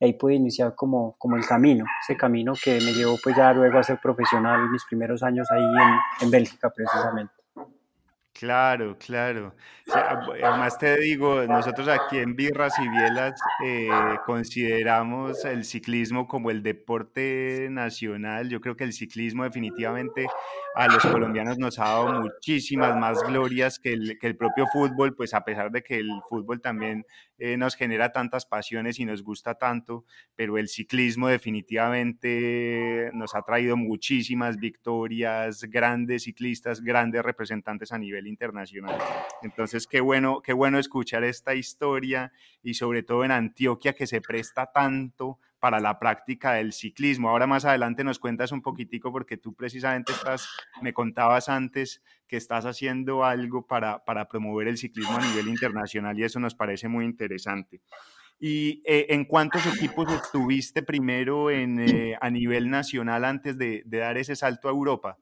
ahí pude iniciar como, como el camino, ese camino que me llevó pues ya luego a ser profesional mis primeros años ahí en, en Bélgica precisamente. Claro, claro. además te digo, nosotros aquí en Birras y Bielas eh, consideramos el ciclismo como el deporte nacional. Yo creo que el ciclismo definitivamente a los colombianos nos ha dado muchísimas más glorias que el, que el propio fútbol, pues a pesar de que el fútbol también eh, nos genera tantas pasiones y nos gusta tanto, pero el ciclismo definitivamente nos ha traído muchísimas victorias, grandes ciclistas, grandes representantes a nivel internacional. Entonces, qué bueno, qué bueno escuchar esta historia y sobre todo en Antioquia que se presta tanto para la práctica del ciclismo. Ahora más adelante nos cuentas un poquitico porque tú precisamente estás, me contabas antes que estás haciendo algo para, para promover el ciclismo a nivel internacional y eso nos parece muy interesante. ¿Y eh, en cuántos equipos estuviste primero en, eh, a nivel nacional antes de, de dar ese salto a Europa?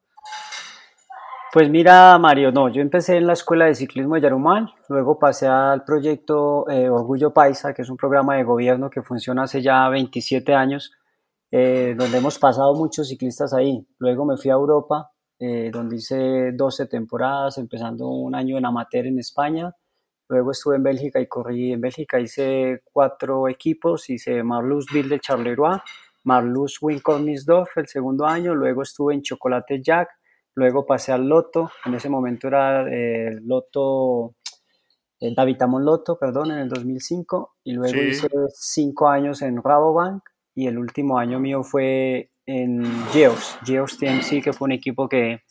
Pues mira, Mario, no, yo empecé en la Escuela de Ciclismo de Yarumal, luego pasé al proyecto eh, Orgullo Paisa, que es un programa de gobierno que funciona hace ya 27 años, eh, donde hemos pasado muchos ciclistas ahí. Luego me fui a Europa, eh, donde hice 12 temporadas, empezando un año en amateur en España. Luego estuve en Bélgica y corrí en Bélgica, hice cuatro equipos, hice Marlousville de Charleroi, Marlus Winkornisdorf el segundo año, luego estuve en Chocolate Jack, Luego pasé al Loto, en ese momento era el Loto, el Davitamon Loto, perdón, en el 2005. Y luego hice cinco años en Rabobank. Y el último año mío fue en Geos, Geos TMC, que fue un equipo que,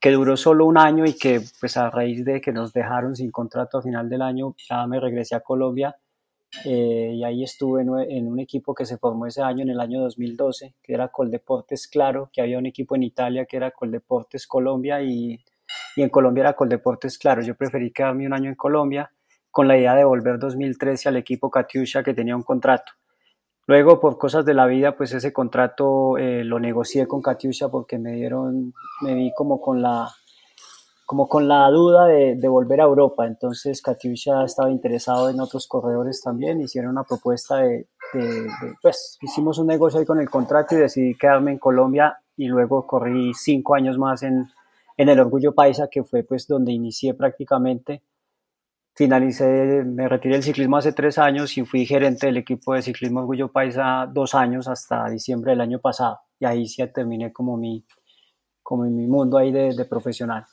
que duró solo un año y que pues a raíz de que nos dejaron sin contrato a final del año, ya me regresé a Colombia eh, y ahí estuve en, un equipo que se formó ese año, en el año 2012, que era Coldeportes Claro, que había un equipo en Italia que era Coldeportes Colombia y, y en Colombia era Coldeportes Claro. Yo preferí quedarme un año en Colombia con la idea de volver 2013 al equipo Katiusha que tenía un contrato. Luego, por cosas de la vida, pues ese contrato eh, lo negocié con Katiusha porque me dieron, me vi como con la, como con la duda de, de, volver a Europa. Entonces Katyusha estaba interesado en otros corredores también, hicieron una propuesta de, de, pues hicimos un negocio ahí con el contrato y decidí quedarme en Colombia y luego corrí cinco años más en, en el Orgullo Paisa, que fue pues donde inicié prácticamente. Finalicé, me retiré del ciclismo hace tres años y fui gerente del equipo de ciclismo Orgullo Paisa dos años hasta diciembre del año pasado. Y ahí sí terminé como mi, como en mi mundo ahí de, de profesional.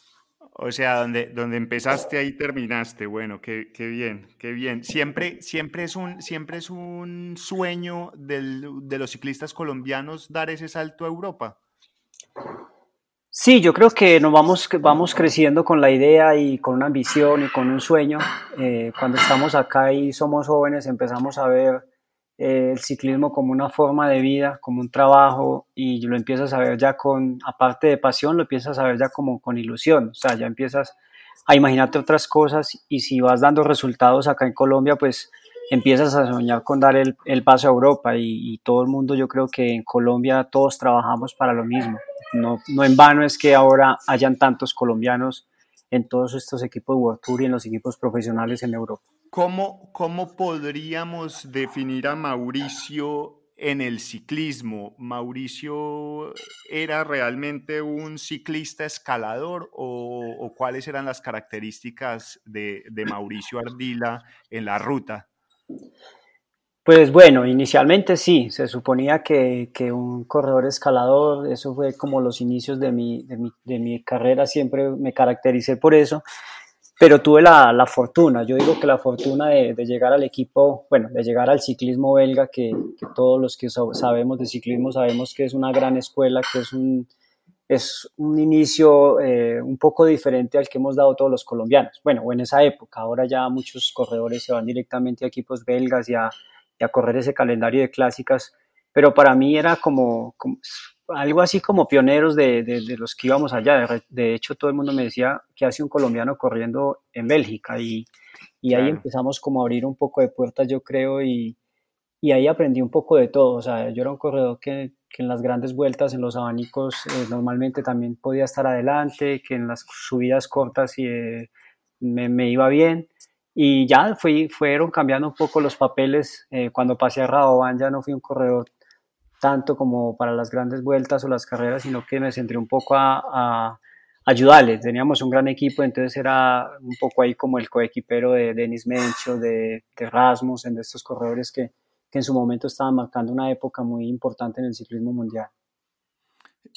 O sea, donde, donde empezaste ahí terminaste. Bueno, qué, qué, bien, qué bien. Siempre, siempre, es, un, siempre es un sueño del, de los ciclistas colombianos dar ese salto a Europa. Sí, yo creo que nos vamos, vamos creciendo con la idea y con una ambición y con un sueño. Eh, cuando estamos acá y somos jóvenes empezamos a ver eh, el ciclismo como una forma de vida, como un trabajo y lo empiezas a ver ya con, aparte de pasión, lo empiezas a ver ya como con ilusión, o sea, ya empiezas a imaginarte otras cosas y si vas dando resultados acá en Colombia, pues empiezas a soñar con dar el, el paso a Europa y, todo el mundo, yo creo que en Colombia todos trabajamos para lo mismo. No, no en vano es que ahora hayan tantos colombianos en todos estos equipos World Tour y en los equipos profesionales en Europa. ¿Cómo, ¿Cómo podríamos definir a Mauricio en el ciclismo? ¿Mauricio era realmente un ciclista escalador o, cuáles eran las características de, de, Mauricio Ardila en la ruta? Pues bueno, inicialmente sí, se suponía que, que, un corredor escalador, eso fue como los inicios de mi, de mi, de mi carrera, siempre me caractericé por eso pero tuve la, la, fortuna, yo digo que la fortuna de, de, llegar al equipo, bueno, de llegar al ciclismo belga, que, todos los que sabemos de ciclismo sabemos que es una gran escuela, que es un, es un inicio eh, un poco diferente al que hemos dado todos los colombianos. Bueno, en esa época, ahora ya muchos corredores se van directamente a equipos belgas y a, correr ese calendario de clásicas, pero para mí era como algo así como pioneros de, de, de, los que íbamos allá. De, hecho, todo el mundo me decía que hace un colombiano corriendo en Bélgica y, y ahí empezamos como a abrir un poco de puertas, yo creo, y, y ahí aprendí un poco de todo. O sea, yo era un corredor que, que en las grandes vueltas, en los abanicos, eh, normalmente también podía estar adelante, que en las subidas cortas y, eh, me, me, iba bien. Y ya fui, fueron cambiando un poco los papeles. Eh, cuando pasé a Raboban ya no fui un corredor tanto como para las grandes vueltas o las carreras, sino que me centré un poco a, a ayudarles. Teníamos un gran equipo, entonces era un poco ahí como el coequipero de Denis Mencho, de, de Rasmussen, de estos corredores que, que en su momento estaban marcando una época muy importante en el ciclismo mundial.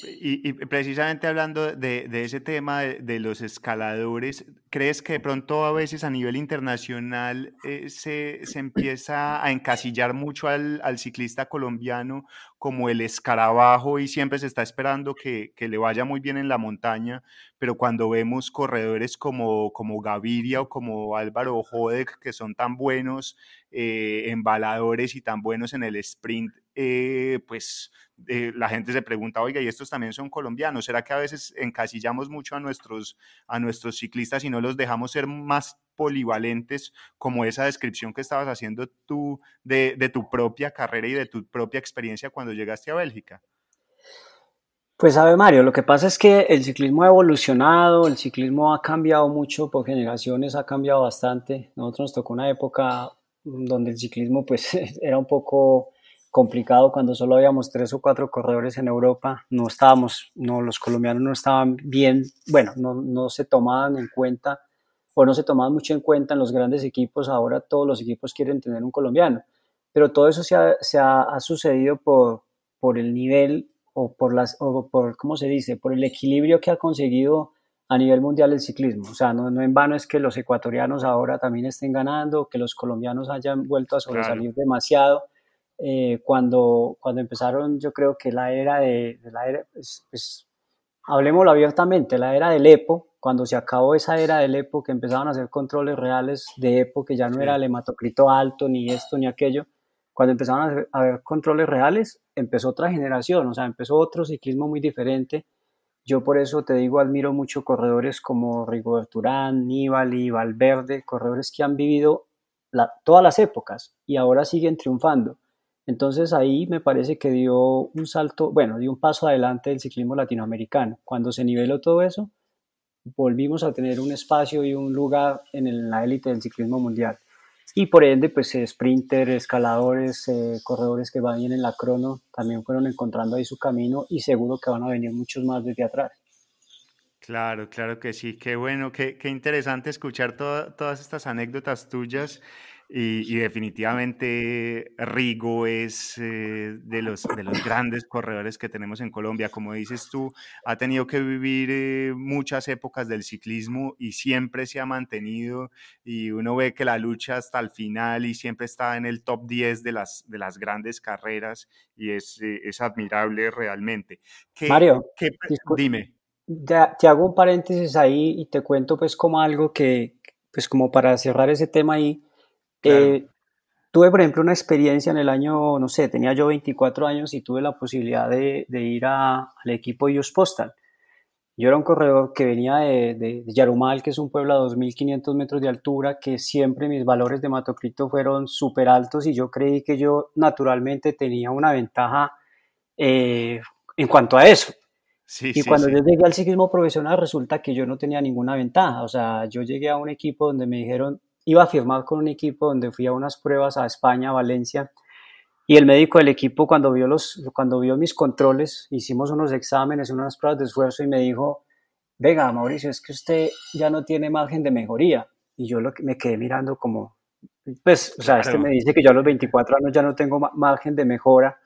Y, precisamente hablando de, ese tema de, de, los escaladores, ¿crees que de pronto a veces a nivel internacional eh, se, se, empieza a encasillar mucho al, al, ciclista colombiano como el escarabajo y siempre se está esperando que, que, le vaya muy bien en la montaña, pero cuando vemos corredores como, como Gaviria o como Álvaro Jodek, que son tan buenos eh, embaladores y tan buenos en el sprint, eh, pues eh, la gente se pregunta, oiga, ¿y estos también son colombianos? ¿Será que a veces encasillamos mucho a nuestros, a nuestros ciclistas y no los dejamos ser más polivalentes como esa descripción que estabas haciendo tú de, de tu propia carrera y de tu propia experiencia cuando llegaste a Bélgica? Pues sabe Mario, lo que pasa es que el ciclismo ha evolucionado, el ciclismo ha cambiado mucho por generaciones, ha cambiado bastante. Nosotros nos tocó una época donde el ciclismo pues [LAUGHS] era un poco complicado cuando solo habíamos tres o cuatro corredores en Europa, no estábamos, no, los colombianos no estaban bien, bueno, no, no se tomaban en cuenta o no se tomaban mucho en cuenta en los grandes equipos, ahora todos los equipos quieren tener un colombiano, pero todo eso se ha, se ha, ha sucedido por, por el nivel o por las, o por, ¿cómo se dice?, por el equilibrio que ha conseguido a nivel mundial el ciclismo. O sea, no, no, en vano es que los ecuatorianos ahora también estén ganando, que los colombianos hayan vuelto a sobresalir claro. demasiado eh, cuando, cuando empezaron, yo creo que la era de, de la era, pues, pues, hablemoslo abiertamente, la era del EPO, cuando se acabó esa era del EPO, que empezaban a hacer controles reales de EPO, que ya no era el hematocrito alto, ni esto, ni aquello, cuando empezaron a ver controles reales, empezó otra generación, o sea, empezó otro ciclismo muy diferente. Yo por eso te digo, admiro mucho corredores como Rigoberto Urán, Nibali, Valverde, corredores que han vivido la, todas las épocas y ahora siguen triunfando. Entonces ahí me parece que dio un salto, bueno, dio un paso adelante el ciclismo latinoamericano. Cuando se niveló todo eso, volvimos a tener un espacio y un lugar en, la élite del ciclismo mundial. Y por ende, pues eh, sprinter, escaladores, eh, corredores que van bien en la crono, también fueron encontrando ahí su camino y seguro que van a venir muchos más desde atrás. Claro, claro que sí. Qué bueno, qué, interesante escuchar to todas estas anécdotas tuyas. Y, y, definitivamente Rigo es eh, de, los, de los grandes corredores que tenemos en Colombia. Como dices tú, ha tenido que vivir eh, muchas épocas del ciclismo y siempre se ha mantenido y uno ve que la lucha hasta el final y siempre está en el top 10 de las, de las grandes carreras y es, eh, es admirable realmente. ¿Qué, Mario, qué, dime. Te, te hago un paréntesis ahí y te cuento pues como algo que, pues como para cerrar ese tema ahí, Claro. Eh, tuve, por ejemplo, una experiencia en el año, no sé, tenía yo 24 años y tuve la posibilidad de, de ir a, al equipo US Postal. Yo era un corredor que venía de, de, Yarumal, que es un pueblo a 2.500 metros de altura, que siempre mis valores de hematocrito fueron súper altos y yo creí que yo naturalmente tenía una ventaja eh, en cuanto a eso. Sí, y sí, cuando sí. yo llegué al ciclismo profesional resulta que yo no tenía ninguna ventaja. O sea, yo llegué a un equipo donde me dijeron, iba a firmar con un equipo donde fui a unas pruebas a España, a Valencia, y el médico del equipo cuando vio, los, cuando vio mis controles, hicimos unos exámenes, unas pruebas de esfuerzo y me dijo, venga, Mauricio, es que usted ya no tiene margen de mejoría. Y yo lo me quedé mirando como, pues, o sea, claro. este me dice que yo a los 24 años ya no tengo margen de mejora.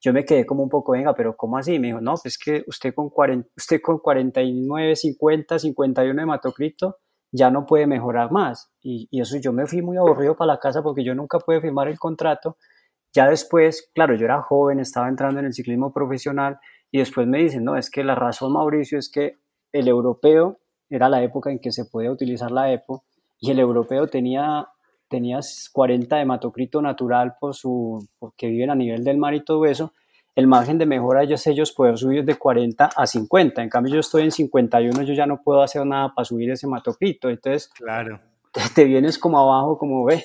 Yo me quedé como un poco, venga, pero ¿cómo así? Me dijo, no, pues que usted con, 40, usted con 49, 50, 51 hematocrito, ya no puede mejorar más. Y, y, eso yo me fui muy aburrido para la casa porque yo nunca pude firmar el contrato. Ya después, claro, yo era joven, estaba entrando en el ciclismo profesional y después me dicen, no, es que la razón, Mauricio, es que el europeo era la época en que se podía utilizar la EPO y el europeo tenía, tenía 40 de hematocrito natural por su, porque viven a nivel del mar y todo eso el margen de mejora ellos, ellos pueden subir de 40 a 50. En cambio, yo estoy en 51, yo ya no puedo hacer nada para subir ese hematocrito. Entonces, claro. te, te vienes como abajo, como ve.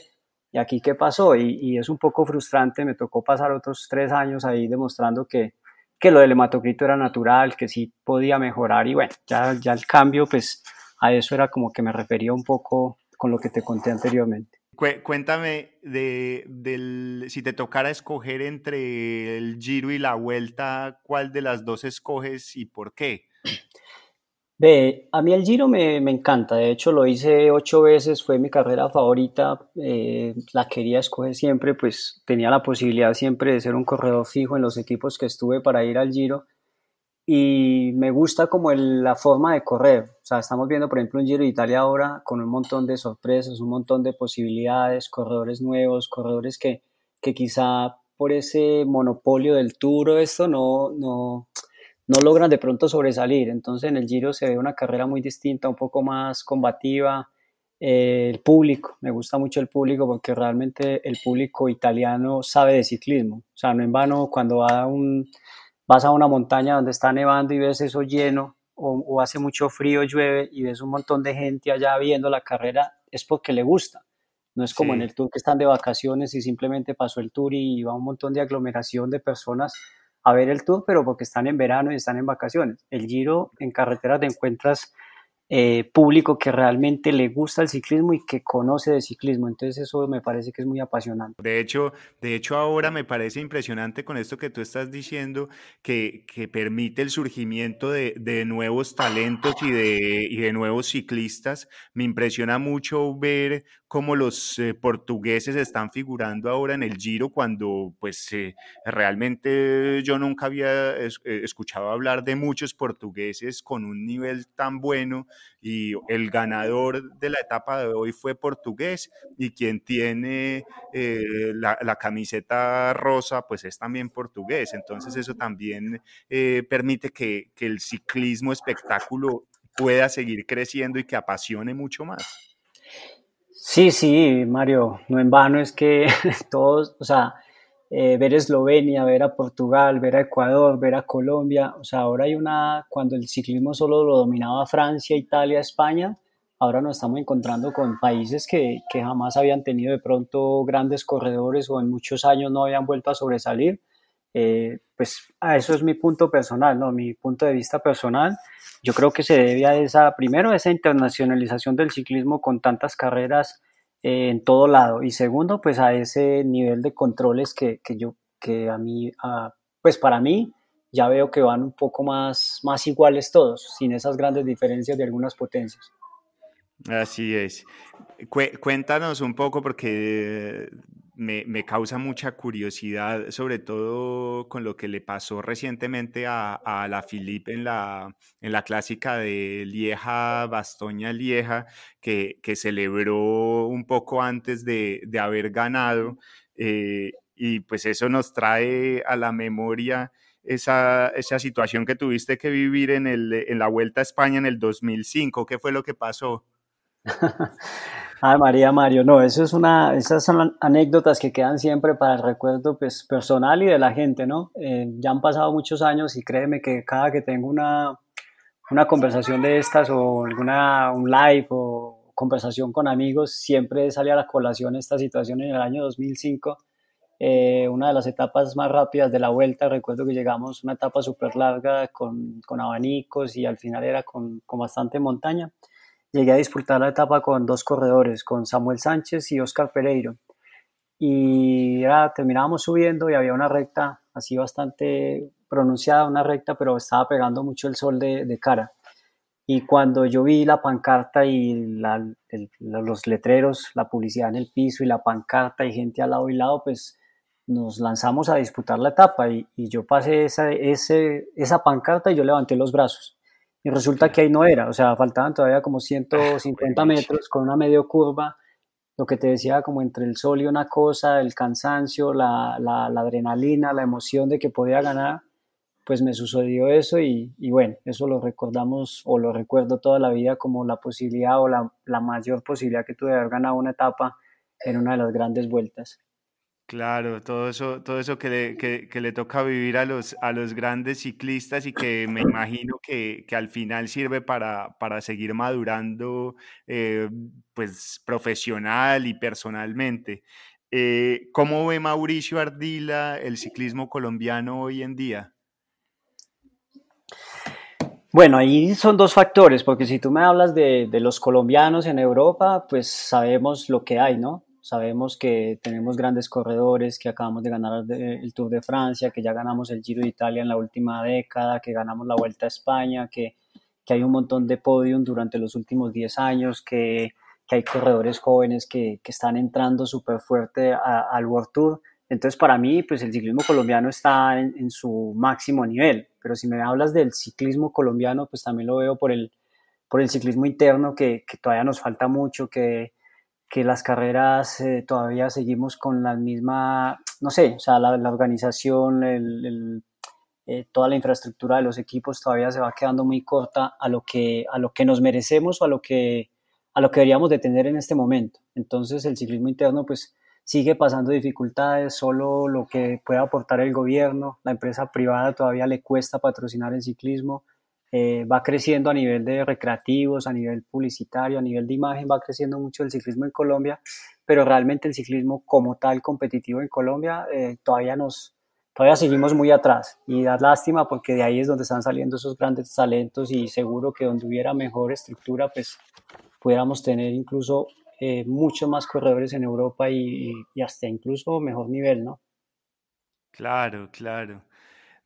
¿y aquí qué pasó? Y, es un poco frustrante, me tocó pasar otros tres años ahí demostrando que, que lo del hematocrito era natural, que sí podía mejorar y bueno, ya, ya el cambio, pues a eso era como que me refería un poco con lo que te conté anteriormente. Cuéntame de, si te tocara escoger entre el Giro y la Vuelta, ¿cuál de las dos escoges y por qué? Ve, a mí el Giro me, encanta, de hecho lo hice ocho veces, fue mi carrera favorita, eh, la quería escoger siempre, pues tenía la posibilidad siempre de ser un corredor fijo en los equipos que estuve para ir al Giro y me gusta como la forma de correr, o sea, estamos viendo por ejemplo un Giro de Italia ahora con un montón de sorpresas, un montón de posibilidades, corredores nuevos, corredores que, que quizá por ese monopolio del Tour esto no, no no logran de pronto sobresalir. Entonces en el Giro se ve una carrera muy distinta, un poco más combativa. Eh, el público, me gusta mucho el público porque realmente el público italiano sabe de ciclismo. O sea, no en vano cuando va un, vas a una montaña donde está nevando y ves eso lleno o, hace mucho frío, llueve y ves un montón de gente allá viendo la carrera, es porque le gusta. No es como en el tour que están de vacaciones y simplemente pasó el tour y va un montón de aglomeración de personas a ver el tour, pero porque están en verano y están en vacaciones. El Giro en carretera te encuentras eh, público que realmente le gusta el ciclismo y que conoce de ciclismo. Entonces eso me parece que es muy apasionante. De hecho, de hecho ahora me parece impresionante con esto que tú estás diciendo, que, que permite el surgimiento de, de nuevos talentos y de, y de, nuevos ciclistas. Me impresiona mucho ver cómo los eh, portugueses están figurando ahora en el Giro cuando pues eh, realmente yo nunca había escuchado hablar de muchos portugueses con un nivel tan bueno y el ganador de la etapa de hoy fue portugués y quien tiene eh, la, camiseta rosa pues es también portugués. Entonces eso también eh, permite que, que el ciclismo espectáculo pueda seguir creciendo y que apasione mucho más. Sí, sí, Mario, no en vano es que [LAUGHS] todos, o sea, eh, ver Eslovenia, ver a Portugal, ver a Ecuador, ver a Colombia. O sea, ahora hay una, cuando el ciclismo solo lo dominaba Francia, Italia, España, ahora nos estamos encontrando con países que, que jamás habían tenido de pronto grandes corredores o en muchos años no habían vuelto a sobresalir. Eh, pues a eso es mi punto personal, ¿no? Mi punto de vista personal. Yo creo que se debe a esa, primero, a esa internacionalización del ciclismo con tantas carreras en todo lado. Y segundo, pues a ese nivel de controles que, que yo, que a mí, pues para mí, ya veo que van un poco más, más iguales todos, sin esas grandes diferencias de algunas potencias. Así es. cuéntanos un poco porque me, me, causa mucha curiosidad, sobre todo con lo que le pasó recientemente a, a la Philippe en la, en la clásica de Lieja, Bastoña Lieja, que, que celebró un poco antes de, de haber ganado. Eh, y pues eso nos trae a la memoria esa, esa situación que tuviste que vivir en, el, en la Vuelta a España en el 2005. ¿Qué fue lo que pasó? [LAUGHS] Ay, María Mario, no, es una, esas son anécdotas que quedan siempre para el recuerdo pues, personal y de la gente, ¿no? Eh, ya han pasado muchos años y créeme que cada que tengo una, una conversación de estas o alguna, un live o conversación con amigos, siempre sale a la colación esta situación en el año 2005. Eh, una de las etapas más rápidas de la vuelta, recuerdo que llegamos una etapa súper larga con, con, abanicos y al final era con, con bastante montaña llegué a disputar la etapa con dos corredores, con Samuel Sánchez y Oscar Pereiro. Y ya terminábamos subiendo y había una recta así bastante pronunciada, una recta, pero estaba pegando mucho el sol de, cara. Y cuando yo vi la pancarta y los letreros, la publicidad en el piso y la pancarta y gente al lado y lado, pues nos lanzamos a disputar la etapa y, yo pasé esa, esa pancarta y yo levanté los brazos y resulta que ahí no era, o sea, faltaban todavía como 150 ah, metros con una medio curva, lo que te decía como entre el sol y una cosa, el cansancio, la, la, adrenalina, la emoción de que podía ganar, pues me sucedió eso y, y, bueno, eso lo recordamos o lo recuerdo toda la vida como la posibilidad o la, la mayor posibilidad que tuve de haber ganado una etapa en una de las grandes vueltas. Claro, todo eso, todo eso que le, que, le toca vivir a los, a los grandes ciclistas y que me imagino que, que al final sirve para, para seguir madurando eh, pues profesional y personalmente. Eh, ¿Cómo ve Mauricio Ardila el ciclismo colombiano hoy en día? Bueno, ahí son dos factores, porque si tú me hablas de, de los colombianos en Europa, pues sabemos lo que hay, ¿no? Sabemos que tenemos grandes corredores, que acabamos de ganar el Tour de Francia, que ya ganamos el Giro de Italia en la última década, que ganamos la Vuelta a España, que, que hay un montón de podium durante los últimos 10 años, que, que hay corredores jóvenes que, que están entrando súper fuerte al World Tour. Entonces, para mí, pues el ciclismo colombiano está en, en, su máximo nivel. Pero si me hablas del ciclismo colombiano, pues también lo veo por el, por el ciclismo interno, que, que todavía nos falta mucho, que, que las carreras eh, todavía seguimos con la misma, no sé, o sea, la, organización, el, eh, toda la infraestructura de los equipos todavía se va quedando muy corta a lo que, a lo que nos merecemos o a lo que, a lo que deberíamos de tener en este momento. Entonces el ciclismo interno pues sigue pasando dificultades, solo lo que puede aportar el gobierno, la empresa privada todavía le cuesta patrocinar el ciclismo, eh, va creciendo a nivel de recreativos, a nivel publicitario, a nivel de imagen, va creciendo mucho el ciclismo en Colombia, pero realmente el ciclismo como tal competitivo en Colombia eh, todavía nos todavía seguimos muy atrás y da lástima porque de ahí es donde están saliendo esos grandes talentos y seguro que donde hubiera mejor estructura pues pudiéramos tener incluso eh, muchos más corredores en Europa y, y hasta incluso mejor nivel, ¿no? Claro, claro.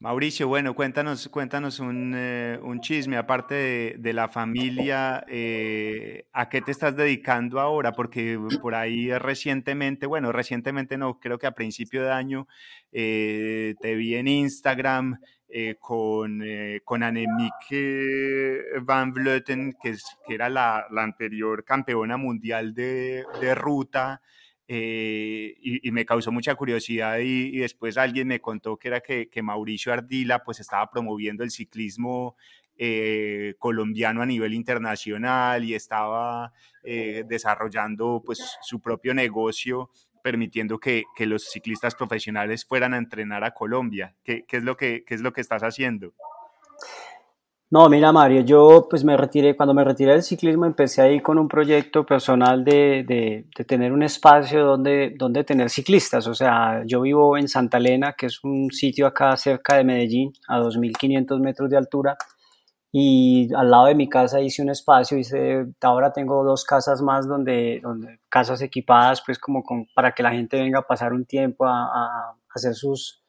Mauricio, bueno, cuéntanos, cuéntanos un, eh, chisme, aparte de, la familia, eh, ¿a qué te estás dedicando ahora? Porque por ahí recientemente, bueno, recientemente no, creo que a principio de año eh, te vi en Instagram con, con van Vleuten, que, es, era la, anterior campeona mundial de, de ruta. Eh, y, me causó mucha curiosidad y, después alguien me contó que era que, Mauricio Ardila pues estaba promoviendo el ciclismo eh, colombiano a nivel internacional y estaba eh, desarrollando pues su propio negocio permitiendo que, que, los ciclistas profesionales fueran a entrenar a Colombia. ¿Qué, qué es, lo que, qué es lo que estás haciendo? No, mira Mario, yo pues me retiré, cuando me retiré del ciclismo empecé ahí con un proyecto personal de, de, tener un espacio donde, donde tener ciclistas, o sea, yo vivo en Santa Elena, que es un sitio acá cerca de Medellín, a 2.500 metros de altura, y al lado de mi casa hice un espacio, hice, ahora tengo dos casas más donde, donde casas equipadas pues como con, para que la gente venga a pasar un tiempo a, a hacer sus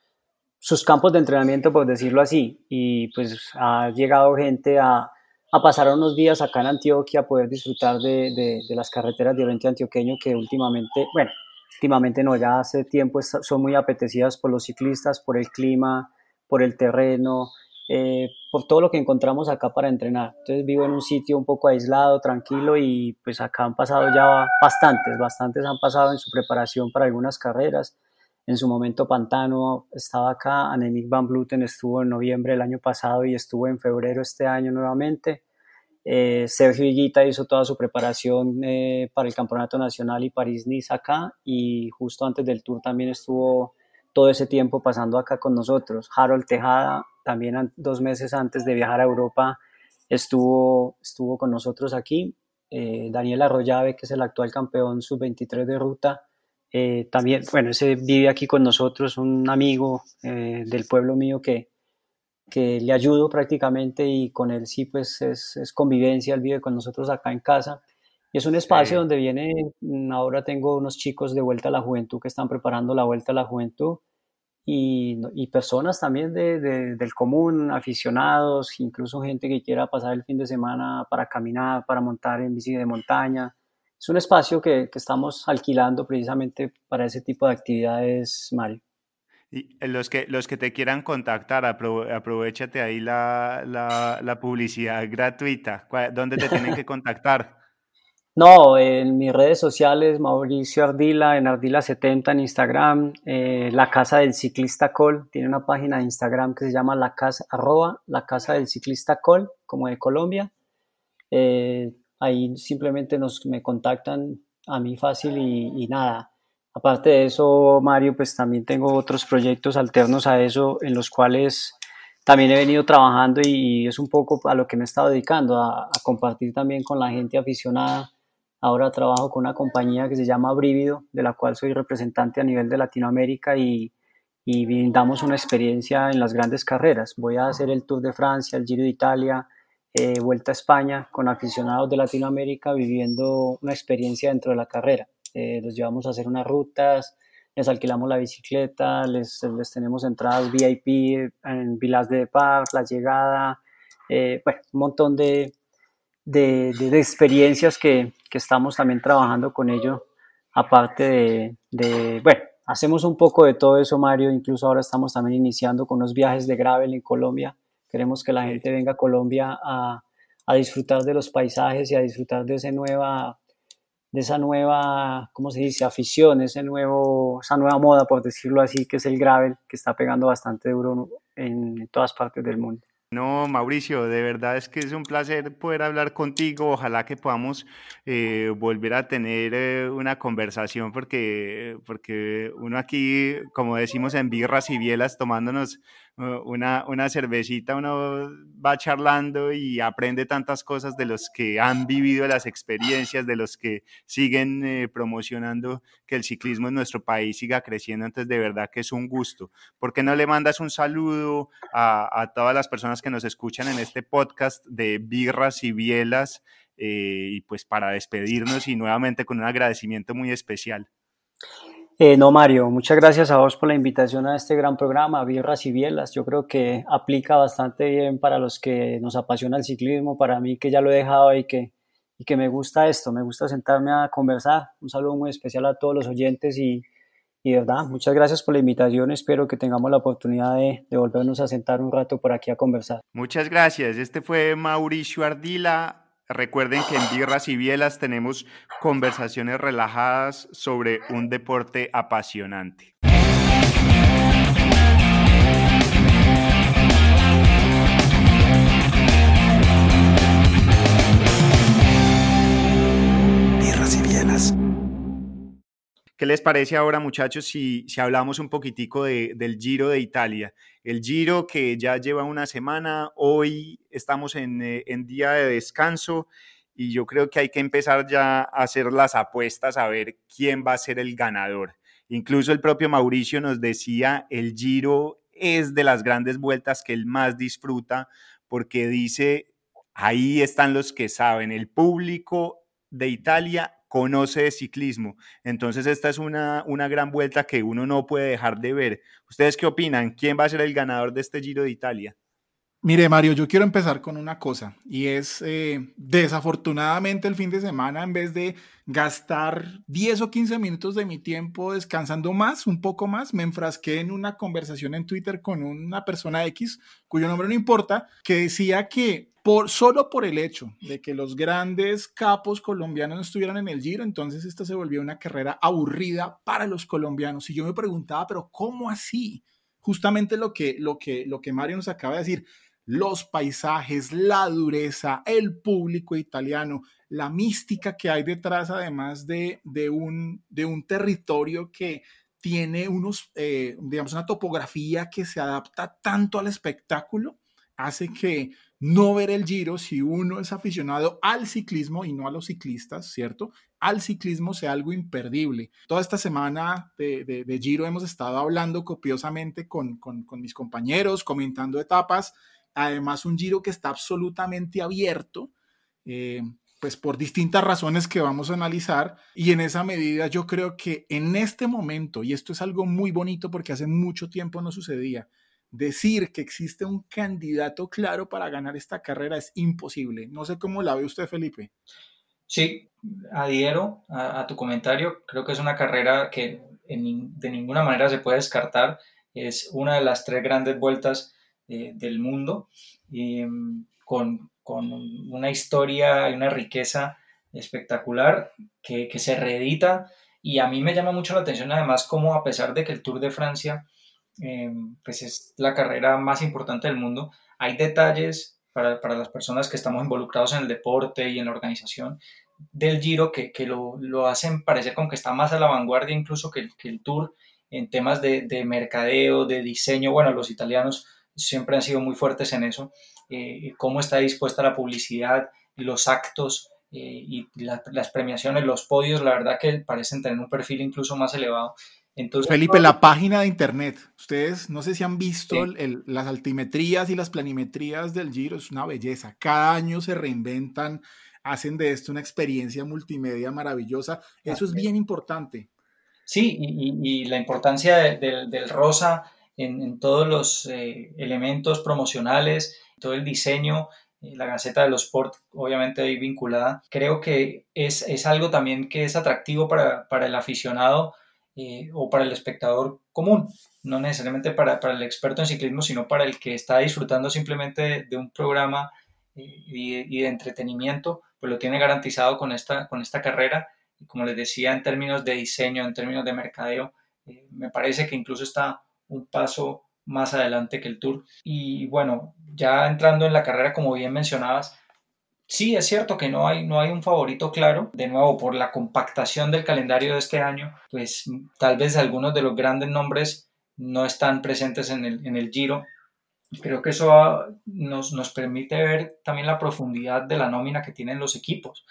sus campos de entrenamiento, por decirlo así, y pues ha llegado gente a, a pasar unos días acá en Antioquia a poder disfrutar de, de, las carreteras de Oriente Antioqueño que últimamente, bueno, últimamente no, ya hace tiempo son muy apetecidas por los ciclistas, por el clima, por el terreno, eh, por todo lo que encontramos acá para entrenar. Entonces vivo en un sitio un poco aislado, tranquilo y pues acá han pasado ya bastantes, bastantes han pasado en su preparación para algunas carreras en su momento Pantano estaba acá, Anemic Van Bluten estuvo en noviembre del año pasado y estuvo en febrero este año nuevamente. Eh, Sergio Higuita hizo toda su preparación eh, para el Campeonato Nacional y París-Nice acá y justo antes del Tour también estuvo todo ese tiempo pasando acá con nosotros. Harold Tejada también dos meses antes de viajar a Europa estuvo, estuvo con nosotros aquí. Eh, Daniel Arroyave, que es el actual campeón sub-23 de ruta, eh, también, bueno, ese vive aquí con nosotros, un amigo eh, del pueblo mío que, que le ayudo prácticamente y con él sí, pues es, es, convivencia, él vive con nosotros acá en casa. Y es un espacio donde viene, mm, ahora tengo unos chicos de Vuelta a la Juventud que están preparando la Vuelta a la Juventud y, y personas también de, del común, aficionados, incluso gente que quiera pasar el fin de semana para caminar, para montar en bici de montaña es un espacio que, que, estamos alquilando precisamente para ese tipo de actividades, Mario. Y eh, los que, los que te quieran contactar, aprovechate ahí la, la, la, publicidad gratuita. ¿Dónde te tienen que [LAUGHS] contactar? No, en mis redes sociales, Mauricio Ardila, en Ardila70 en Instagram, eh, La Casa del Ciclista Col, tiene una página de Instagram que se llama La Casa, arroba, La Casa del Ciclista Col, como de Colombia. Eh, ahí simplemente nos, me contactan a mí fácil y, nada. Aparte de eso, Mario, pues también tengo otros proyectos alternos a eso en los cuales también he venido trabajando y, es un poco a lo que me he estado dedicando, a, compartir también con la gente aficionada. Ahora trabajo con una compañía que se llama Brívido, de la cual soy representante a nivel de Latinoamérica y, y brindamos una experiencia en las grandes carreras. Voy a hacer el Tour de Francia, el Giro de Italia, eh, Vuelta a España con aficionados de Latinoamérica viviendo una experiencia dentro de la carrera. Eh, llevamos a hacer unas rutas, les alquilamos la bicicleta, les, les tenemos entradas VIP en Vilas de Paz, la llegada, eh, bueno, un montón de, experiencias que, que, estamos también trabajando con ellos, aparte de, bueno, hacemos un poco de todo eso, Mario, incluso ahora estamos también iniciando con unos viajes de gravel en Colombia, queremos que la gente venga a Colombia a, a disfrutar de los paisajes y a disfrutar de esa nueva de esa nueva, ¿cómo se dice?, afición, ese nuevo, esa nueva moda, por decirlo así, que es el gravel, que está pegando bastante duro en todas partes del mundo. No, Mauricio, de verdad es que es un placer poder hablar contigo. Ojalá que podamos eh, volver a tener eh, una conversación porque, porque uno aquí, como decimos en birras y bielas, tomándonos una, una cervecita, uno va charlando y aprende tantas cosas de los que han vivido las experiencias, de los que siguen eh, promocionando que el ciclismo en nuestro país siga creciendo. Entonces, de verdad que es un gusto. ¿Por qué no le mandas un saludo a, a todas las personas que nos escuchan en este podcast de Birras y Bielas? Eh, y pues para despedirnos y nuevamente con un agradecimiento muy especial. Eh, no, Mario, muchas gracias a vos por la invitación a este gran programa, Birras y Bielas. Yo creo que aplica bastante bien para los que nos apasiona el ciclismo, para mí que ya lo he dejado y que, y que me gusta esto, me gusta sentarme a conversar. Un saludo muy especial a todos los oyentes y, y verdad, muchas gracias por la invitación. Espero que tengamos la oportunidad de, de volvernos a sentar un rato por aquí a conversar. Muchas gracias. Este fue Mauricio Ardila Recuerden que en Birras y Bielas tenemos conversaciones relajadas sobre un deporte apasionante. Birras y Bielas. ¿Qué les parece ahora, muchachos, si, si hablamos un poquitico de, del Giro de Italia? El Giro que ya lleva una semana, hoy estamos en, eh, en día de descanso y yo creo que hay que empezar ya a hacer las apuestas a ver quién va a ser el ganador. Incluso el propio Mauricio nos decía, el Giro es de las grandes vueltas que él más disfruta porque dice, ahí están los que saben, el público de Italia conoce de ciclismo. Entonces esta es una, una gran vuelta que uno no puede dejar de ver. ¿Ustedes qué opinan? ¿Quién va a ser el ganador de este Giro de Italia? Mire, Mario, yo quiero empezar con una cosa y es eh, desafortunadamente el fin de semana, en vez de gastar 10 o 15 minutos de mi tiempo descansando más, un poco más, me enfrasqué en una conversación en Twitter con una persona X, cuyo nombre no importa, que decía que por, solo por el hecho de que los grandes capos colombianos no estuvieran en el Giro, entonces esta se volvió una carrera aburrida para los colombianos. Y yo me preguntaba, pero ¿cómo así? Justamente lo que, lo que, lo que Mario nos acaba de decir, los paisajes, la dureza, el público italiano, la mística que hay detrás, además de, de, un, de un territorio que tiene unos, eh, digamos, una topografía que se adapta tanto al espectáculo, hace que no ver el Giro, si uno es aficionado al ciclismo y no a los ciclistas, ¿cierto? Al ciclismo sea algo imperdible. Toda esta semana de, Giro hemos estado hablando copiosamente con, mis compañeros, comentando etapas. Además, un Giro que está absolutamente abierto. Eh, pues por distintas razones que vamos a analizar y en esa medida yo creo que en este momento, y esto es algo muy bonito porque hace mucho tiempo no sucedía, decir que existe un candidato claro para ganar esta carrera es imposible. No sé cómo la ve usted, Felipe. Sí, adhiero a, tu comentario. Creo que es una carrera que de ninguna manera se puede descartar. Es una de las tres grandes vueltas eh, del mundo mm, con, una historia y una riqueza espectacular que, que se reedita. Y a mí me llama mucho la atención además cómo a pesar de que el Tour de Francia eh, pues es la carrera más importante del mundo. Hay detalles para, para, las personas que estamos involucrados en el deporte y en la organización del Giro que, que lo, lo, hacen parecer como que está más a la vanguardia incluso que, que el Tour en temas de, de, mercadeo, de diseño. Bueno, los italianos siempre han sido muy fuertes en eso. Eh, cómo está dispuesta la publicidad los actos eh, y las premiaciones, los podios, la verdad que parecen tener un perfil incluso más elevado. Entonces, Felipe, la página de internet, ustedes no sé si han visto las altimetrías y las planimetrías del Giro, es una belleza. Cada año se reinventan, hacen de esto una experiencia multimedia maravillosa. Eso es bien importante. Sí, y, la importancia del rosa en, todos los eh, elementos promocionales, todo el diseño, eh, la Gaceta de los Sport, obviamente ahí vinculada. Creo que es, es algo también que es atractivo para, para el aficionado eh, o para el espectador común, no necesariamente para, para, el experto en ciclismo, sino para el que está disfrutando simplemente de, un programa y, de entretenimiento, pues lo tiene garantizado con esta, con esta carrera. Y como les decía, en términos de diseño, en términos de mercadeo, me parece que incluso está un paso más adelante que el Tour. Y bueno, ya entrando en la carrera, como bien mencionabas, sí es cierto que no hay, no hay un favorito claro. De nuevo, por la compactación del calendario de este año, pues tal vez algunos de los grandes nombres no están presentes en el, en el Giro. Creo que eso nos, nos permite ver también la profundidad de la nómina que tienen los equipos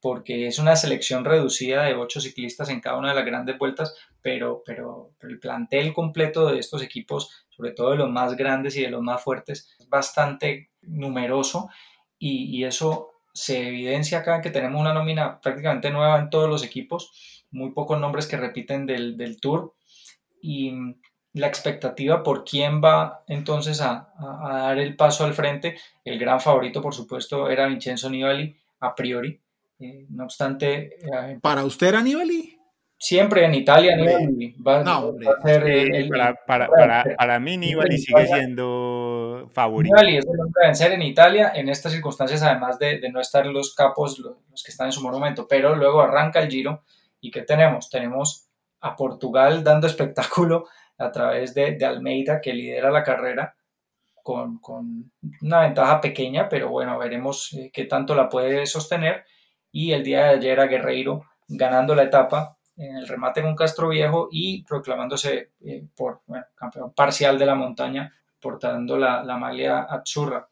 porque es una selección reducida de ocho ciclistas en cada una de las grandes vueltas, pero, pero, el plantel completo de estos equipos, sobre todo de los más grandes y de los más fuertes, es bastante numeroso y, eso se evidencia acá que tenemos una nómina prácticamente nueva en todos los equipos, muy pocos nombres que repiten del, del Tour y la expectativa por quién va entonces a, a, dar el paso al frente. El gran favorito, por supuesto, era Vincenzo Nibali a priori, eh, no obstante... Eh, ¿Para usted era Nibali? Siempre en Italia Nibali va, no, a ser el, para, para, para, para, mí Nibali sigue siendo favorito. Nibali es el hombre a vencer en Italia en estas circunstancias, además de, de no estar los capos, los, los, que están en su monumento, pero luego arranca el Giro y ¿qué tenemos? Tenemos a Portugal dando espectáculo a través de, de Almeida que lidera la carrera con, con, una ventaja pequeña, pero bueno, veremos eh, qué tanto la puede sostener y el día de ayer a Guerreiro ganando la etapa en el remate con Castro Viejo y proclamándose eh, por campeón parcial de la montaña portando la, la maglia azurra.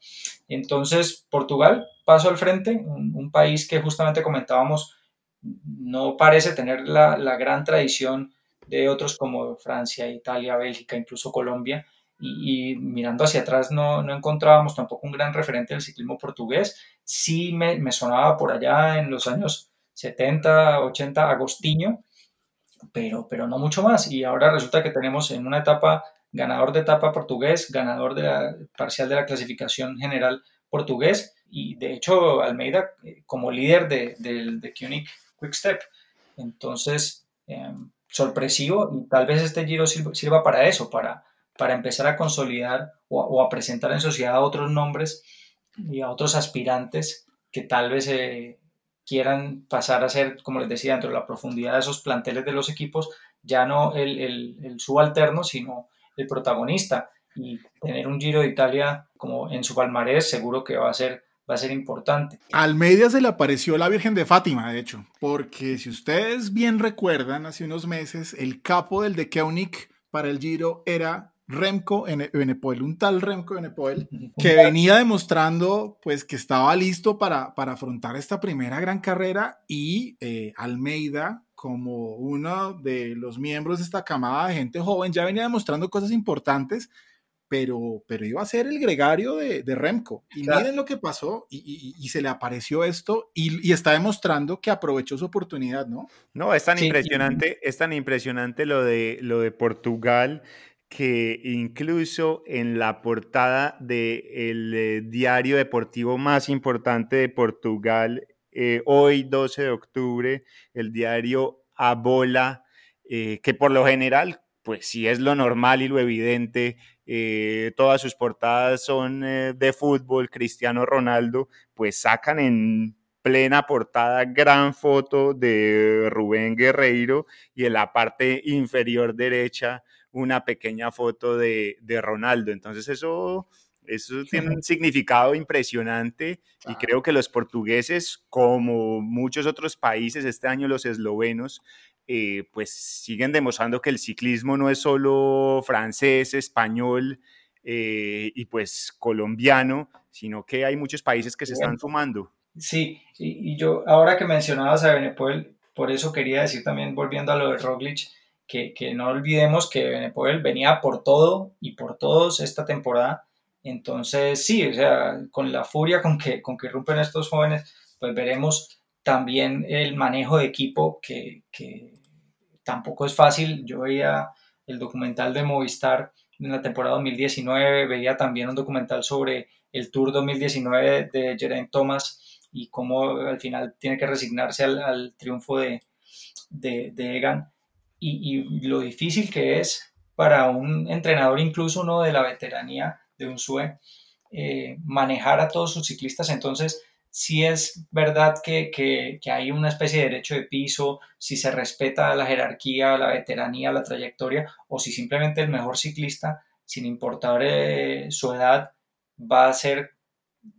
Entonces, Portugal pasó al frente, un, país que justamente comentábamos no parece tener la, la, gran tradición de otros como Francia, Italia, Bélgica, incluso Colombia, y, mirando hacia atrás no, no, encontrábamos tampoco un gran referente del ciclismo portugués. Sí me, me, sonaba por allá en los años 70, 80 Agostinho, pero, pero no mucho más. Y ahora resulta que tenemos en una etapa ganador de etapa portugués, ganador de la parcial de la clasificación general portugués y de hecho Almeida eh, como líder de, de, de Quick Step. Entonces, em, sorpresivo y tal vez este giro sirva para eso, para para empezar a consolidar o, a presentar en sociedad a otros nombres y a otros aspirantes que tal vez eh, quieran pasar a ser, como les decía, dentro de la profundidad de esos planteles de los equipos, ya no el, subalterno, sino el protagonista. Y tener un Giro de Italia como en su palmarés seguro que va a ser va a ser importante. Al media se le apareció la Virgen de Fátima, de hecho, porque si ustedes bien recuerdan, hace unos meses el capo del de Keunig para el Giro era Remco Benepoel, un tal Remco Benepoel, que venía demostrando pues que estaba listo para, para afrontar esta primera gran carrera y eh, Almeida como uno de los miembros de esta camada de gente joven ya venía demostrando cosas importantes, pero, pero iba a ser el gregario de, de Remco. Y miren lo que pasó y, y, se le apareció esto y, y, está demostrando que aprovechó su oportunidad, ¿no? No, es tan impresionante, es tan impresionante lo de, lo de Portugal que incluso en la portada del eh, diario deportivo más importante de Portugal, eh, hoy 12 de octubre, el diario A Bola, eh, que por lo general, pues sí es lo normal y lo evidente, todas sus portadas son de fútbol, Cristiano Ronaldo, pues sacan en plena portada gran foto de Rubén Guerreiro y en la parte inferior derecha una pequeña foto de, Ronaldo. Entonces eso Eso tiene un [LAUGHS] significado impresionante y creo que los portugueses, como muchos otros países, este año los eslovenos, eh, pues siguen demostrando que el ciclismo no es solo francés, español eh, y pues colombiano, sino que hay muchos países que se están sumando. Sí, y, yo ahora que mencionabas a Benepol, por eso quería decir también, volviendo a lo de Roglic, que, no olvidemos que Benepol venía por todo y por todos esta temporada. Entonces, sí, o sea, con la furia con que, con que rompen estos jóvenes, pues veremos también el manejo de equipo que, que tampoco es fácil. Yo veía el documental de Movistar en la temporada 2019, veía también un documental sobre el Tour 2019 de Geraint Thomas y cómo al final tiene que resignarse al, triunfo de, de, Egan y, lo difícil que es para un entrenador incluso uno de la veteranía de un SUE eh, manejar a todos sus ciclistas. Entonces, si es verdad que, que, hay una especie de derecho de piso, si se respeta la jerarquía, la veteranía, la trayectoria, o si simplemente el mejor ciclista, sin importar eh, su edad, va a ser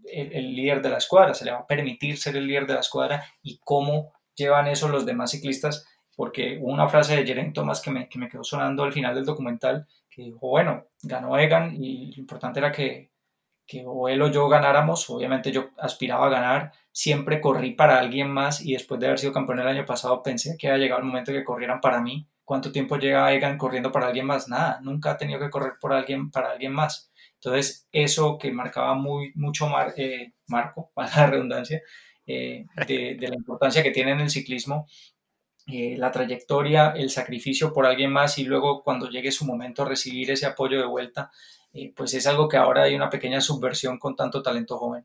el, líder de la escuadra, se le va a permitir ser el líder de la escuadra y cómo llevan eso los demás ciclistas, porque hubo una frase de Jeren Thomas que me, que me quedó sonando al final del documental, que dijo, bueno, ganó Egan y lo importante era que, que o él o yo ganáramos, obviamente yo aspiraba a ganar, siempre corrí para alguien más y después de haber sido campeón el año pasado pensé que había llegado el momento de que corrieran para mí. ¿Cuánto tiempo llega Egan corriendo para alguien más? Nada, nunca ha tenido que correr por alguien, para alguien más. Entonces, eso que marcaba muy, mucho eh, marco, [LAUGHS] para la redundancia, eh, de, la importancia que tiene en el ciclismo, eh, la trayectoria, el sacrificio por alguien más y luego cuando llegue su momento recibir ese apoyo de vuelta, pues es algo que ahora hay una pequeña subversión con tanto talento joven.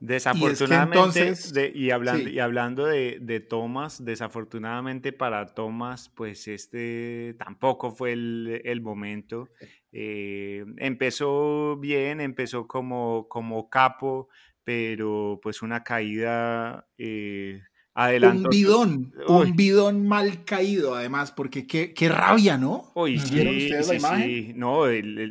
Desafortunadamente, y, hablando, y hablando de, de, Thomas, desafortunadamente para Thomas, pues este tampoco fue el, el momento. Eh, empezó bien, empezó como, como capo, pero pues una caída eh, un bidón, un bidón mal caído, además, porque qué, qué rabia, ¿no? Uy, sí, ustedes la imagen? No,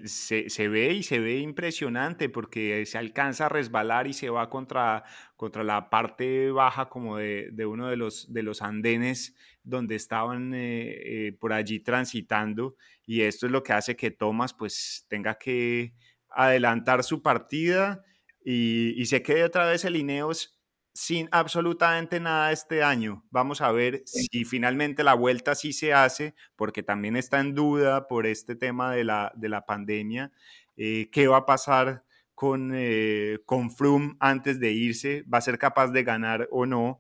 se, se, ve y se ve impresionante porque se alcanza a resbalar y se va contra, contra la parte baja como de, de uno de los, de los andenes donde estaban eh, eh, por allí transitando y esto es lo que hace que Thomas pues tenga que adelantar su partida y, y se quede otra vez el Ineos sin absolutamente nada este año. Vamos a ver si finalmente la vuelta sí se hace, porque también está en duda por este tema de la, de la pandemia. Eh, ¿Qué va a pasar con, eh, con Froome antes de irse? ¿Va a ser capaz de ganar o no?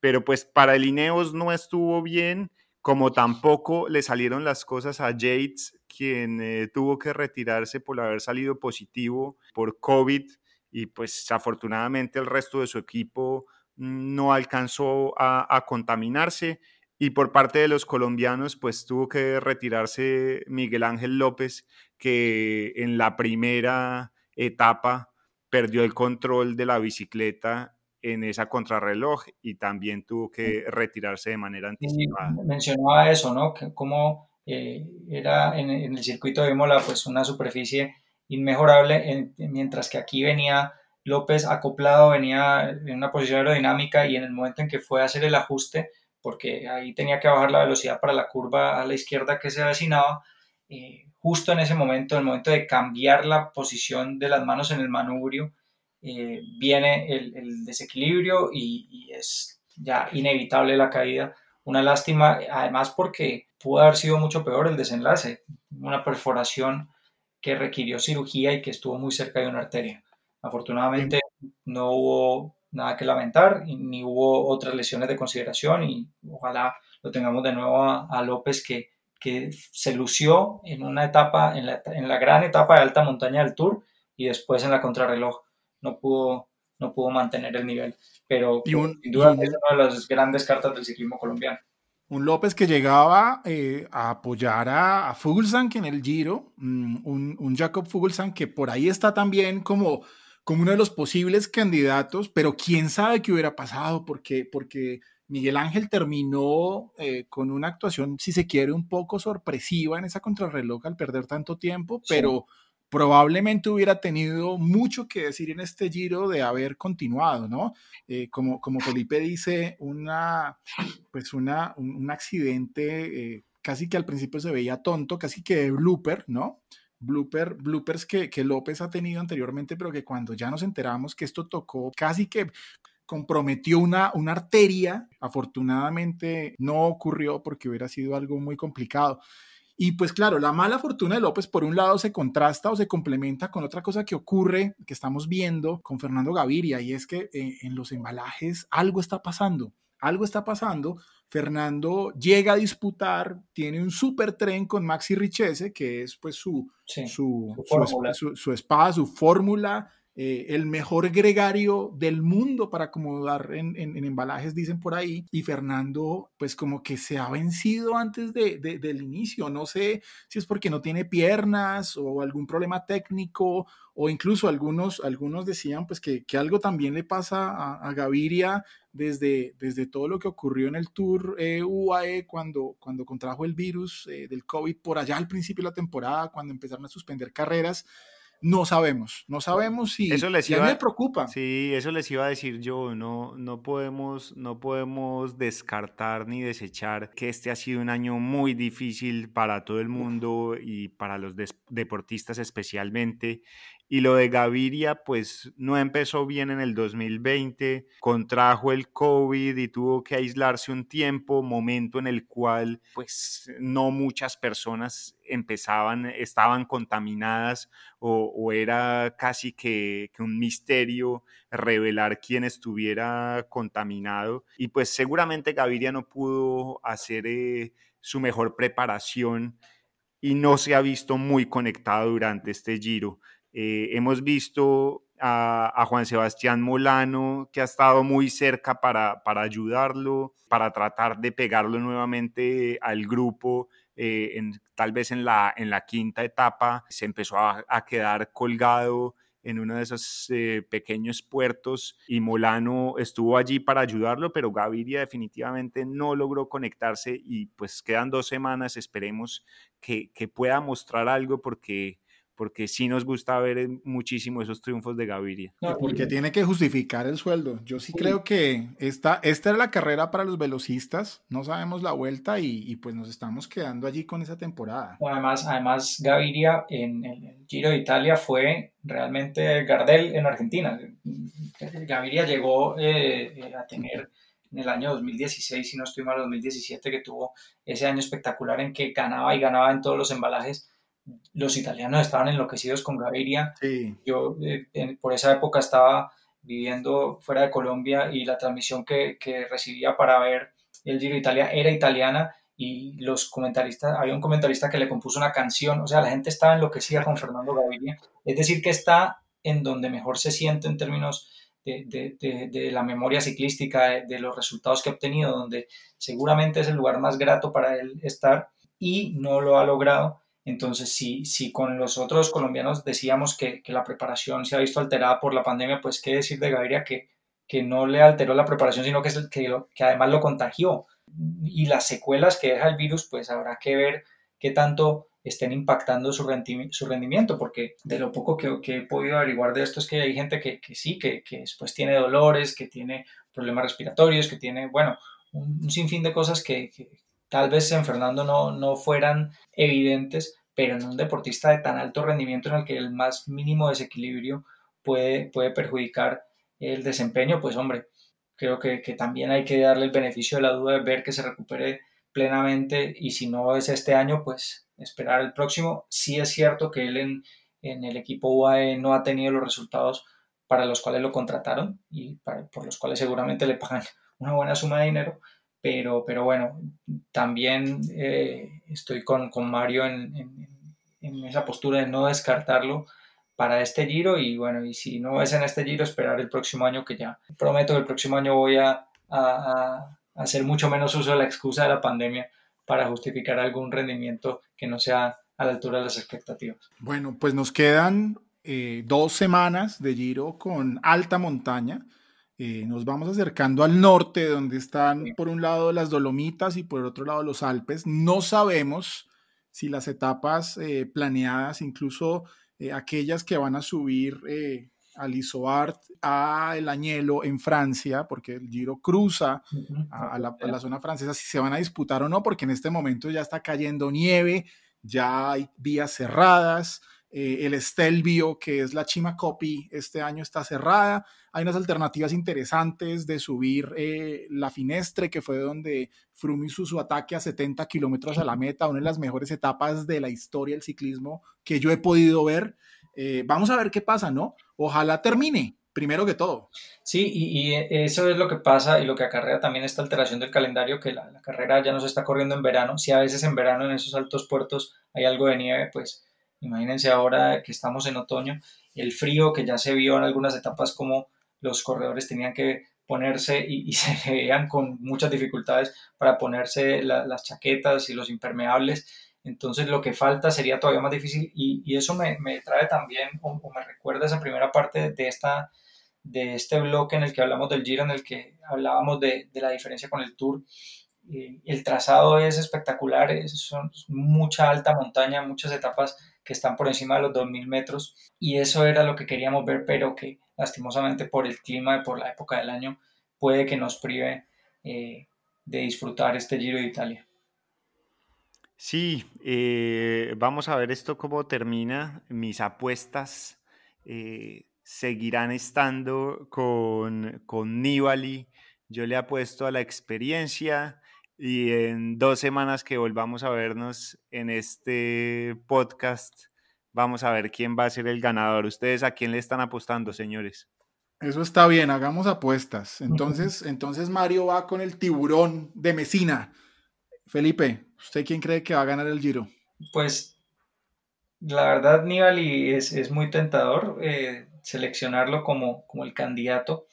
Pero pues para el Ineos no estuvo bien, como tampoco le salieron las cosas a Yates, quien eh, tuvo que retirarse por haber salido positivo por COVID y pues afortunadamente el resto de su equipo no alcanzó a, contaminarse y por parte de los colombianos pues tuvo que retirarse Miguel Ángel López que en la primera etapa perdió el control de la bicicleta en esa contrarreloj y también tuvo que retirarse de manera anticipada. mencionaba eso, ¿no? Que como eh, era en, en, el circuito de Imola pues una superficie inmejorable, mientras que aquí venía López acoplado, venía en una posición aerodinámica y en el momento en que fue a hacer el ajuste, porque ahí tenía que bajar la velocidad para la curva a la izquierda que se avecinaba, eh, justo en ese momento, en el momento de cambiar la posición de las manos en el manubrio, eh, viene el, desequilibrio y, y, es ya inevitable la caída. Una lástima, además porque pudo haber sido mucho peor el desenlace, una perforación que requirió cirugía y que estuvo muy cerca de una arteria. Afortunadamente no hubo nada que lamentar ni hubo otras lesiones de consideración y ojalá lo tengamos de nuevo a, López que, que, se lució en una etapa, en la, en la, gran etapa de alta montaña del Tour y después en la contrarreloj no pudo, no pudo mantener el nivel. Pero sin duda es una de las grandes cartas del ciclismo colombiano. Un López que llegaba eh, a apoyar a, a en el Giro, mm, un, un, Jacob Fuglsang que por ahí está también como, como uno de los posibles candidatos, pero quién sabe qué hubiera pasado, porque, porque Miguel Ángel terminó eh, con una actuación, si se quiere, un poco sorpresiva en esa contrarreloj al perder tanto tiempo, pero, probablemente hubiera tenido mucho que decir en este giro de haber continuado, ¿no? Eh, como, como Felipe dice, una, pues una, un, accidente eh, casi que al principio se veía tonto, casi que de blooper, ¿no? Blooper, bloopers que, que López ha tenido anteriormente, pero que cuando ya nos enteramos que esto tocó, casi que comprometió una, una arteria, afortunadamente no ocurrió porque hubiera sido algo muy complicado. Y pues claro, la mala fortuna de López por un lado se contrasta o se complementa con otra cosa que ocurre, que estamos viendo con Fernando Gaviria, y es que eh, en los embalajes algo está pasando, algo está pasando. Fernando llega a disputar, tiene un super tren con Maxi Richese, que es pues su, su, su, su, espada, su fórmula, eh, el mejor gregario del mundo para acomodar en, embalajes, dicen por ahí, y Fernando pues como que se ha vencido antes de, del inicio, no sé si es porque no tiene piernas o algún problema técnico o incluso algunos, algunos decían pues que, que algo también le pasa a, Gaviria desde, desde todo lo que ocurrió en el Tour eh, UAE cuando, cuando contrajo el virus eh, del COVID por allá al principio de la temporada, cuando empezaron a suspender carreras no sabemos, no sabemos si eso les iba, me preocupa. Sí, eso les iba a decir yo, no, no, podemos, no podemos descartar ni desechar que este ha sido un año muy difícil para todo el mundo y para los deportistas especialmente. Y lo de Gaviria, pues no empezó bien en el 2020, contrajo el COVID y tuvo que aislarse un tiempo, momento en el cual pues no muchas personas empezaban, estaban contaminadas o, era casi que, un misterio revelar quién estuviera contaminado. Y pues seguramente Gaviria no pudo hacer eh, su mejor preparación y no se ha visto muy conectado durante este giro. Eh, hemos visto a, Juan Sebastián Molano, que ha estado muy cerca para, para ayudarlo, para tratar de pegarlo nuevamente al grupo. Eh, tal vez en la, en la quinta etapa se empezó a, quedar colgado en uno de esos eh, pequeños puertos y Molano estuvo allí para ayudarlo, pero Gaviria definitivamente no logró conectarse y pues quedan dos semanas, esperemos que, que pueda mostrar algo porque porque sí nos gusta ver muchísimo esos triunfos de Gaviria. porque tiene que justificar el sueldo. Yo sí, creo que esta, esta es la carrera para los velocistas, no sabemos la vuelta y, pues nos estamos quedando allí con esa temporada. Además, además Gaviria en el Giro de Italia fue realmente Gardel en Argentina. Gaviria llegó eh, eh, a tener en el año 2016, si no estoy mal, 2017, que tuvo ese año espectacular en que ganaba y ganaba en todos los embalajes los italianos estaban enloquecidos con Gaviria. Yo eh, por esa época estaba viviendo fuera de Colombia y la transmisión que, recibía para ver el Giro de Italia era italiana y los comentaristas, había un comentarista que le compuso una canción, o sea, la gente estaba enloquecida con Fernando Gaviria. Es decir, que está en donde mejor se siente en términos de, la memoria ciclística, de, los resultados que ha obtenido, donde seguramente es el lugar más grato para él estar y no lo ha logrado entonces, si, si con los otros colombianos decíamos que, la preparación se ha visto alterada por la pandemia, pues qué decir de Gaviria que, que no le alteró la preparación, sino que, es que, que además lo contagió. Y las secuelas que deja el virus, pues habrá que ver qué tanto estén impactando su, rendimiento, porque de lo poco que, he podido averiguar de esto es que hay gente que, sí, que, después tiene dolores, que tiene problemas respiratorios, que tiene, bueno, un, sinfín de cosas que, tal vez en Fernando no, no fueran evidentes, pero en un deportista de tan alto rendimiento en el que el más mínimo desequilibrio puede, puede perjudicar el desempeño, pues hombre, creo que, también hay que darle el beneficio de la duda de ver que se recupere plenamente y si no es este año, pues esperar el próximo. Sí es cierto que él en, en el equipo UAE no ha tenido los resultados para los cuales lo contrataron y por los cuales seguramente le pagan una buena suma de dinero, pero, pero bueno, también eh, estoy con, con Mario en, en, esa postura de no descartarlo para este giro y bueno, y si no es en este giro, esperar el próximo año que ya prometo que el próximo año voy a, a, hacer mucho menos uso de la excusa de la pandemia para justificar algún rendimiento que no sea a la altura de las expectativas. Bueno, pues nos quedan eh, dos semanas de giro con alta montaña. Eh, nos vamos acercando al norte, donde están por un lado las Dolomitas y por otro lado los Alpes. No sabemos si las etapas eh, planeadas, incluso eh, aquellas que van a subir al Isoart, a El Añelo en Francia, porque el Giro cruza a, la, a, la, zona francesa, si se van a disputar o no, porque en este momento ya está cayendo nieve, ya hay vías cerradas, eh, el Stelvio, que es la Chima Copy, este año está cerrada. Hay unas alternativas interesantes de subir eh, la Finestre, que fue donde Froome hizo su ataque a 70 kilómetros a la meta, una de las mejores etapas de la historia del ciclismo que yo he podido ver. Eh, vamos a ver qué pasa, ¿no? Ojalá termine, primero que todo. Sí, y, eso es lo que pasa y lo que acarrea también esta alteración del calendario, que la, la, carrera ya no se está corriendo en verano. Si a veces en verano en esos altos puertos hay algo de nieve, pues Imagínense ahora que estamos en otoño, el frío que ya se vio en algunas etapas como los corredores tenían que ponerse y, [LAUGHS] se veían con muchas dificultades para ponerse las chaquetas y los impermeables. Entonces lo que falta sería todavía más difícil y, eso me, trae también o, me recuerda esa primera parte de, esta, de este bloque en el que hablamos del Giro, en el que hablábamos de, de la diferencia con el Tour el trazado es espectacular, es, son mucha alta montaña, muchas etapas que están por encima de los 2.000 metros y eso era lo que queríamos ver, pero que lastimosamente por el clima y por la época del año puede que nos prive eh, de disfrutar este Giro de Italia. Sí, eh, vamos a ver esto cómo termina. Mis apuestas eh, seguirán estando con, con Nibali. Yo le apuesto a la experiencia y en dos semanas que volvamos a vernos en este podcast, vamos a ver quién va a ser el ganador. ¿Ustedes a quién le están apostando, señores? Eso está bien, hagamos apuestas. Entonces, entonces Mario va con el tiburón de Mesina. Felipe, ¿usted quién cree que va a ganar el Giro? Pues la verdad, Nibali es, es muy tentador eh, seleccionarlo como, como el candidato.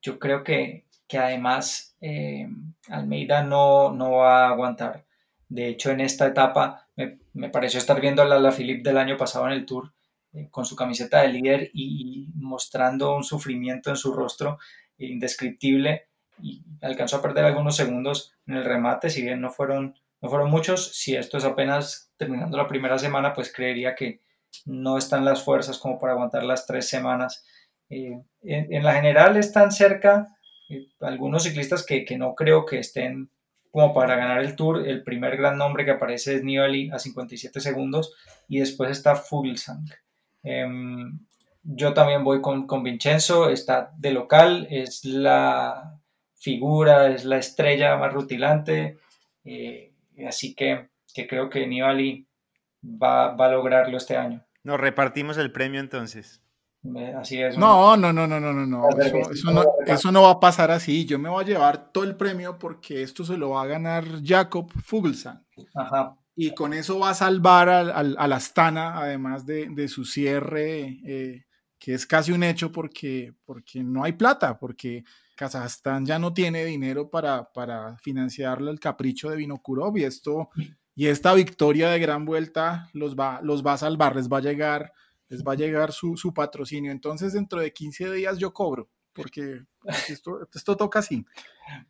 Yo creo que, que además eh, Almeida no, no, va a aguantar. De hecho, en esta etapa me, pareció estar viendo a la, Philippe del año pasado en el Tour eh, con su camiseta de líder y, mostrando un sufrimiento en su rostro indescriptible y alcanzó a perder algunos segundos en el remate, si bien no fueron, no fueron muchos. Si esto es apenas terminando la primera semana, pues creería que no están las fuerzas como para aguantar las tres semanas. Eh, en, en, la general están cerca eh, algunos ciclistas que, que, no creo que estén como para ganar el Tour. El primer gran nombre que aparece es Nibali a 57 segundos y después está Fuglsang. Em, yo también voy con, con, Vincenzo, está de local, es la figura, es la estrella más rutilante, eh, así que, que, creo que Nibali va, va a lograrlo este año. Nos repartimos el premio entonces. Así es. No, no, no, no, no, no, no. Eso, no. va a pasar así. Yo me voy a llevar todo el premio porque esto se lo va a ganar Jacob Fuglsang. Ajá. Y con eso va a salvar al, a la Astana, además de, su cierre, eh, que es casi un hecho porque, porque no hay plata, porque Kazajstán ya no tiene dinero para, para financiarle el capricho de Vinokurov y esto y esta victoria de gran vuelta los va, los va a salvar, les va a llegar les va a llegar su, su, patrocinio. Entonces, dentro de 15 días yo cobro, porque [LAUGHS] esto, esto toca así.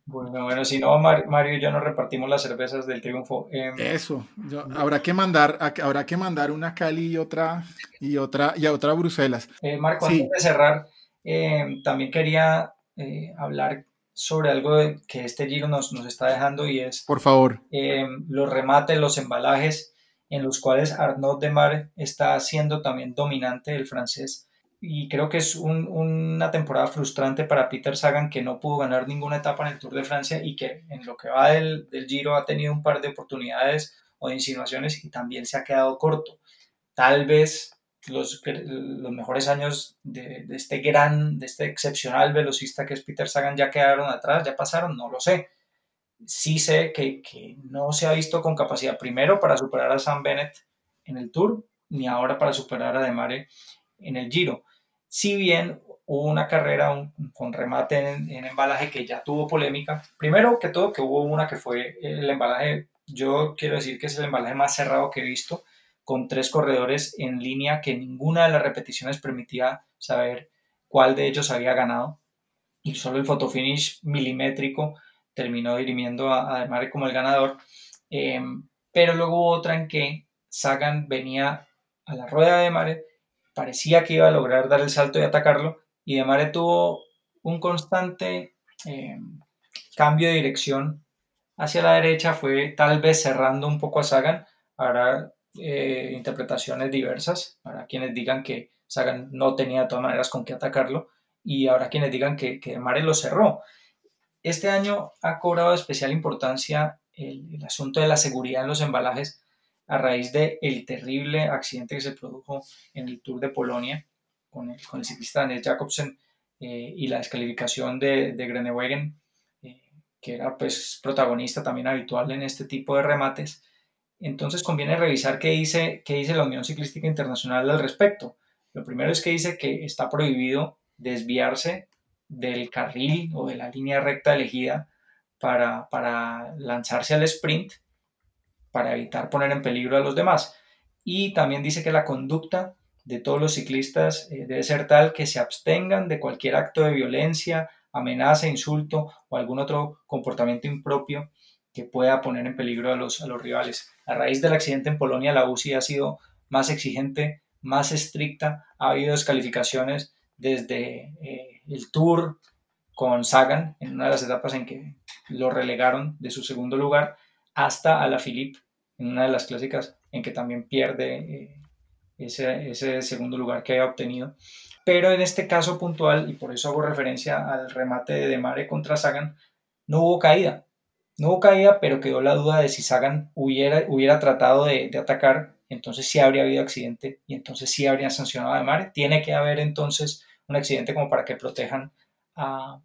Bueno, bueno, si no, Mario y yo nos repartimos las cervezas del triunfo. Em, Eso, habrá que mandar, habrá que mandar una Cali y otra y otra y a otra Bruselas. Eh, Marco, antes de cerrar, em, también quería eh, hablar sobre algo que este giro nos, nos está dejando y es, por favor, em, los remates, los embalajes en los cuales Arnaud Demar está siendo también dominante el francés. Y creo que es una temporada frustrante para Peter Sagan que no pudo ganar ninguna etapa en el Tour de Francia y que en lo que va del, Giro ha tenido un par de oportunidades o de insinuaciones y también se ha quedado corto. Tal vez los, los mejores años de, de, este gran, de este excepcional velocista que es Peter Sagan ya quedaron atrás, ya pasaron, no lo sé sí sé que, no se ha visto con capacidad primero para superar a Sam Bennett en el Tour, ni ahora para superar a Demare en el Giro. Si bien hubo una carrera con remate en, en, embalaje que ya tuvo polémica, primero que todo que hubo una que fue el embalaje, yo quiero decir que es el embalaje más cerrado que he visto, con tres corredores en línea que ninguna de las repeticiones permitía saber cuál de ellos había ganado y solo el fotofinish milimétrico terminó dirimiendo a, a como el ganador. Eh, pero luego hubo otra en que Sagan venía a la rueda de Mare parecía que iba a lograr dar el salto y atacarlo, y De Mare tuvo un constante eh, cambio de dirección hacia la derecha, fue tal vez cerrando un poco a Sagan, habrá eh, interpretaciones diversas, habrá quienes digan que Sagan no tenía de todas maneras con qué atacarlo, y habrá quienes digan que, que Mare lo cerró. Este año ha cobrado especial importancia el, asunto de la seguridad en los embalajes a raíz del el terrible accidente que se produjo en el Tour de Polonia con el, con el ciclista Daniel Jacobsen eh, y la descalificación de, de Grenewegen, eh, que era pues protagonista también habitual en este tipo de remates. Entonces conviene revisar qué dice, qué dice la Unión Ciclística Internacional al respecto. Lo primero es que dice que está prohibido desviarse del carril o de la línea recta elegida para, para lanzarse al sprint para evitar poner en peligro a los demás. Y también dice que la conducta de todos los ciclistas eh, debe ser tal que se abstengan de cualquier acto de violencia, amenaza, insulto o algún otro comportamiento impropio que pueda poner en peligro a los, a los rivales. A raíz del accidente en Polonia, la UCI ha sido más exigente, más estricta, ha habido descalificaciones desde eh, el Tour con Sagan en una de las etapas en que lo relegaron de su segundo lugar hasta a la Philippe en una de las clásicas en que también pierde eh, ese, ese, segundo lugar que había obtenido. Pero en este caso puntual, y por eso hago referencia al remate de Demare contra Sagan, no hubo caída. No hubo caída, pero quedó la duda de si Sagan hubiera, hubiera tratado de, de atacar, entonces sí habría habido accidente y entonces sí habrían sancionado a Demare. Tiene que haber entonces un accidente como para que protejan a,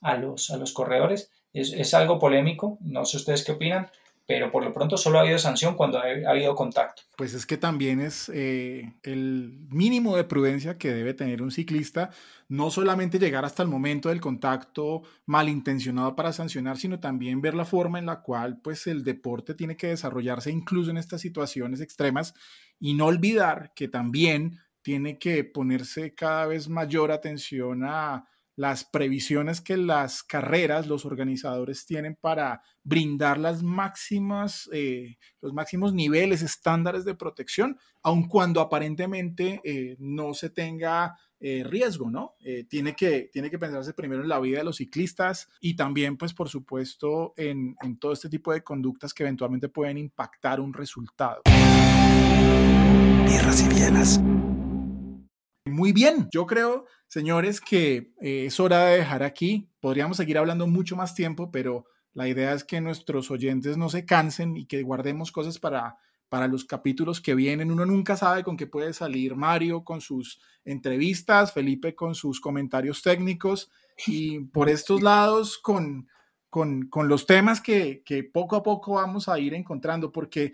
a, los, a los corredores. Es, es algo polémico, no sé ustedes qué opinan, pero por lo pronto solo ha habido sanción cuando ha, habido contacto. Pues es que también es eh, el mínimo de prudencia que debe tener un ciclista, no solamente llegar hasta el momento del contacto malintencionado para sancionar, sino también ver la forma en la cual pues el deporte tiene que desarrollarse incluso en estas situaciones extremas y no olvidar que también tiene que ponerse cada vez mayor atención a las previsiones que las carreras, los organizadores tienen para brindar las máximas, eh, los máximos niveles, estándares de protección, aun cuando aparentemente eh, no se tenga eh, riesgo, ¿no? tiene, que, tiene que pensarse primero en la vida de los ciclistas y también, pues, por supuesto, en, todo este tipo de conductas que eventualmente pueden impactar un resultado. Tierras y. Muy bien, yo creo, señores, que eh, es hora de dejar aquí. Podríamos seguir hablando mucho más tiempo, pero la idea es que nuestros oyentes no se cansen y que guardemos cosas para, para los capítulos que vienen. Uno nunca sabe con qué puede salir Mario con sus entrevistas, Felipe con sus comentarios técnicos y por estos lados con, con, con los temas que, que poco a poco vamos a ir encontrando, porque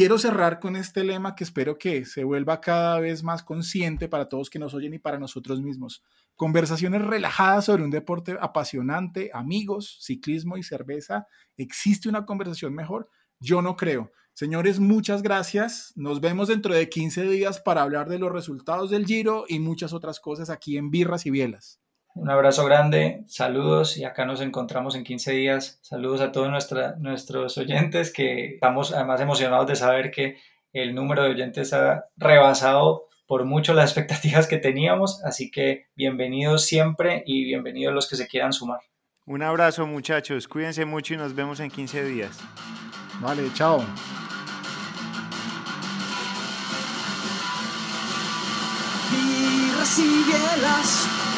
Quiero cerrar con este lema que espero que se vuelva cada vez más consciente para todos que nos oyen y para nosotros mismos. Conversaciones relajadas sobre un deporte apasionante, amigos, ciclismo y cerveza. ¿Existe una conversación mejor? Yo no creo. Señores, muchas gracias. Nos vemos dentro de 15 días para hablar de los resultados del Giro y muchas otras cosas aquí en Birras y Bielas. Un abrazo grande, saludos y acá nos encontramos en 15 días. Saludos a todos nuestros oyentes que estamos además emocionados de saber que el número de oyentes ha rebasado por mucho las [LAUGHS] expectativas que teníamos, así que bienvenidos siempre y bienvenidos los que se quieran sumar. Un abrazo muchachos, cuídense mucho y nos vemos en 15 días. Vale, chao. y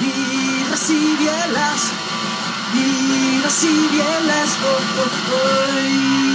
y recibielas oh, oh, oh.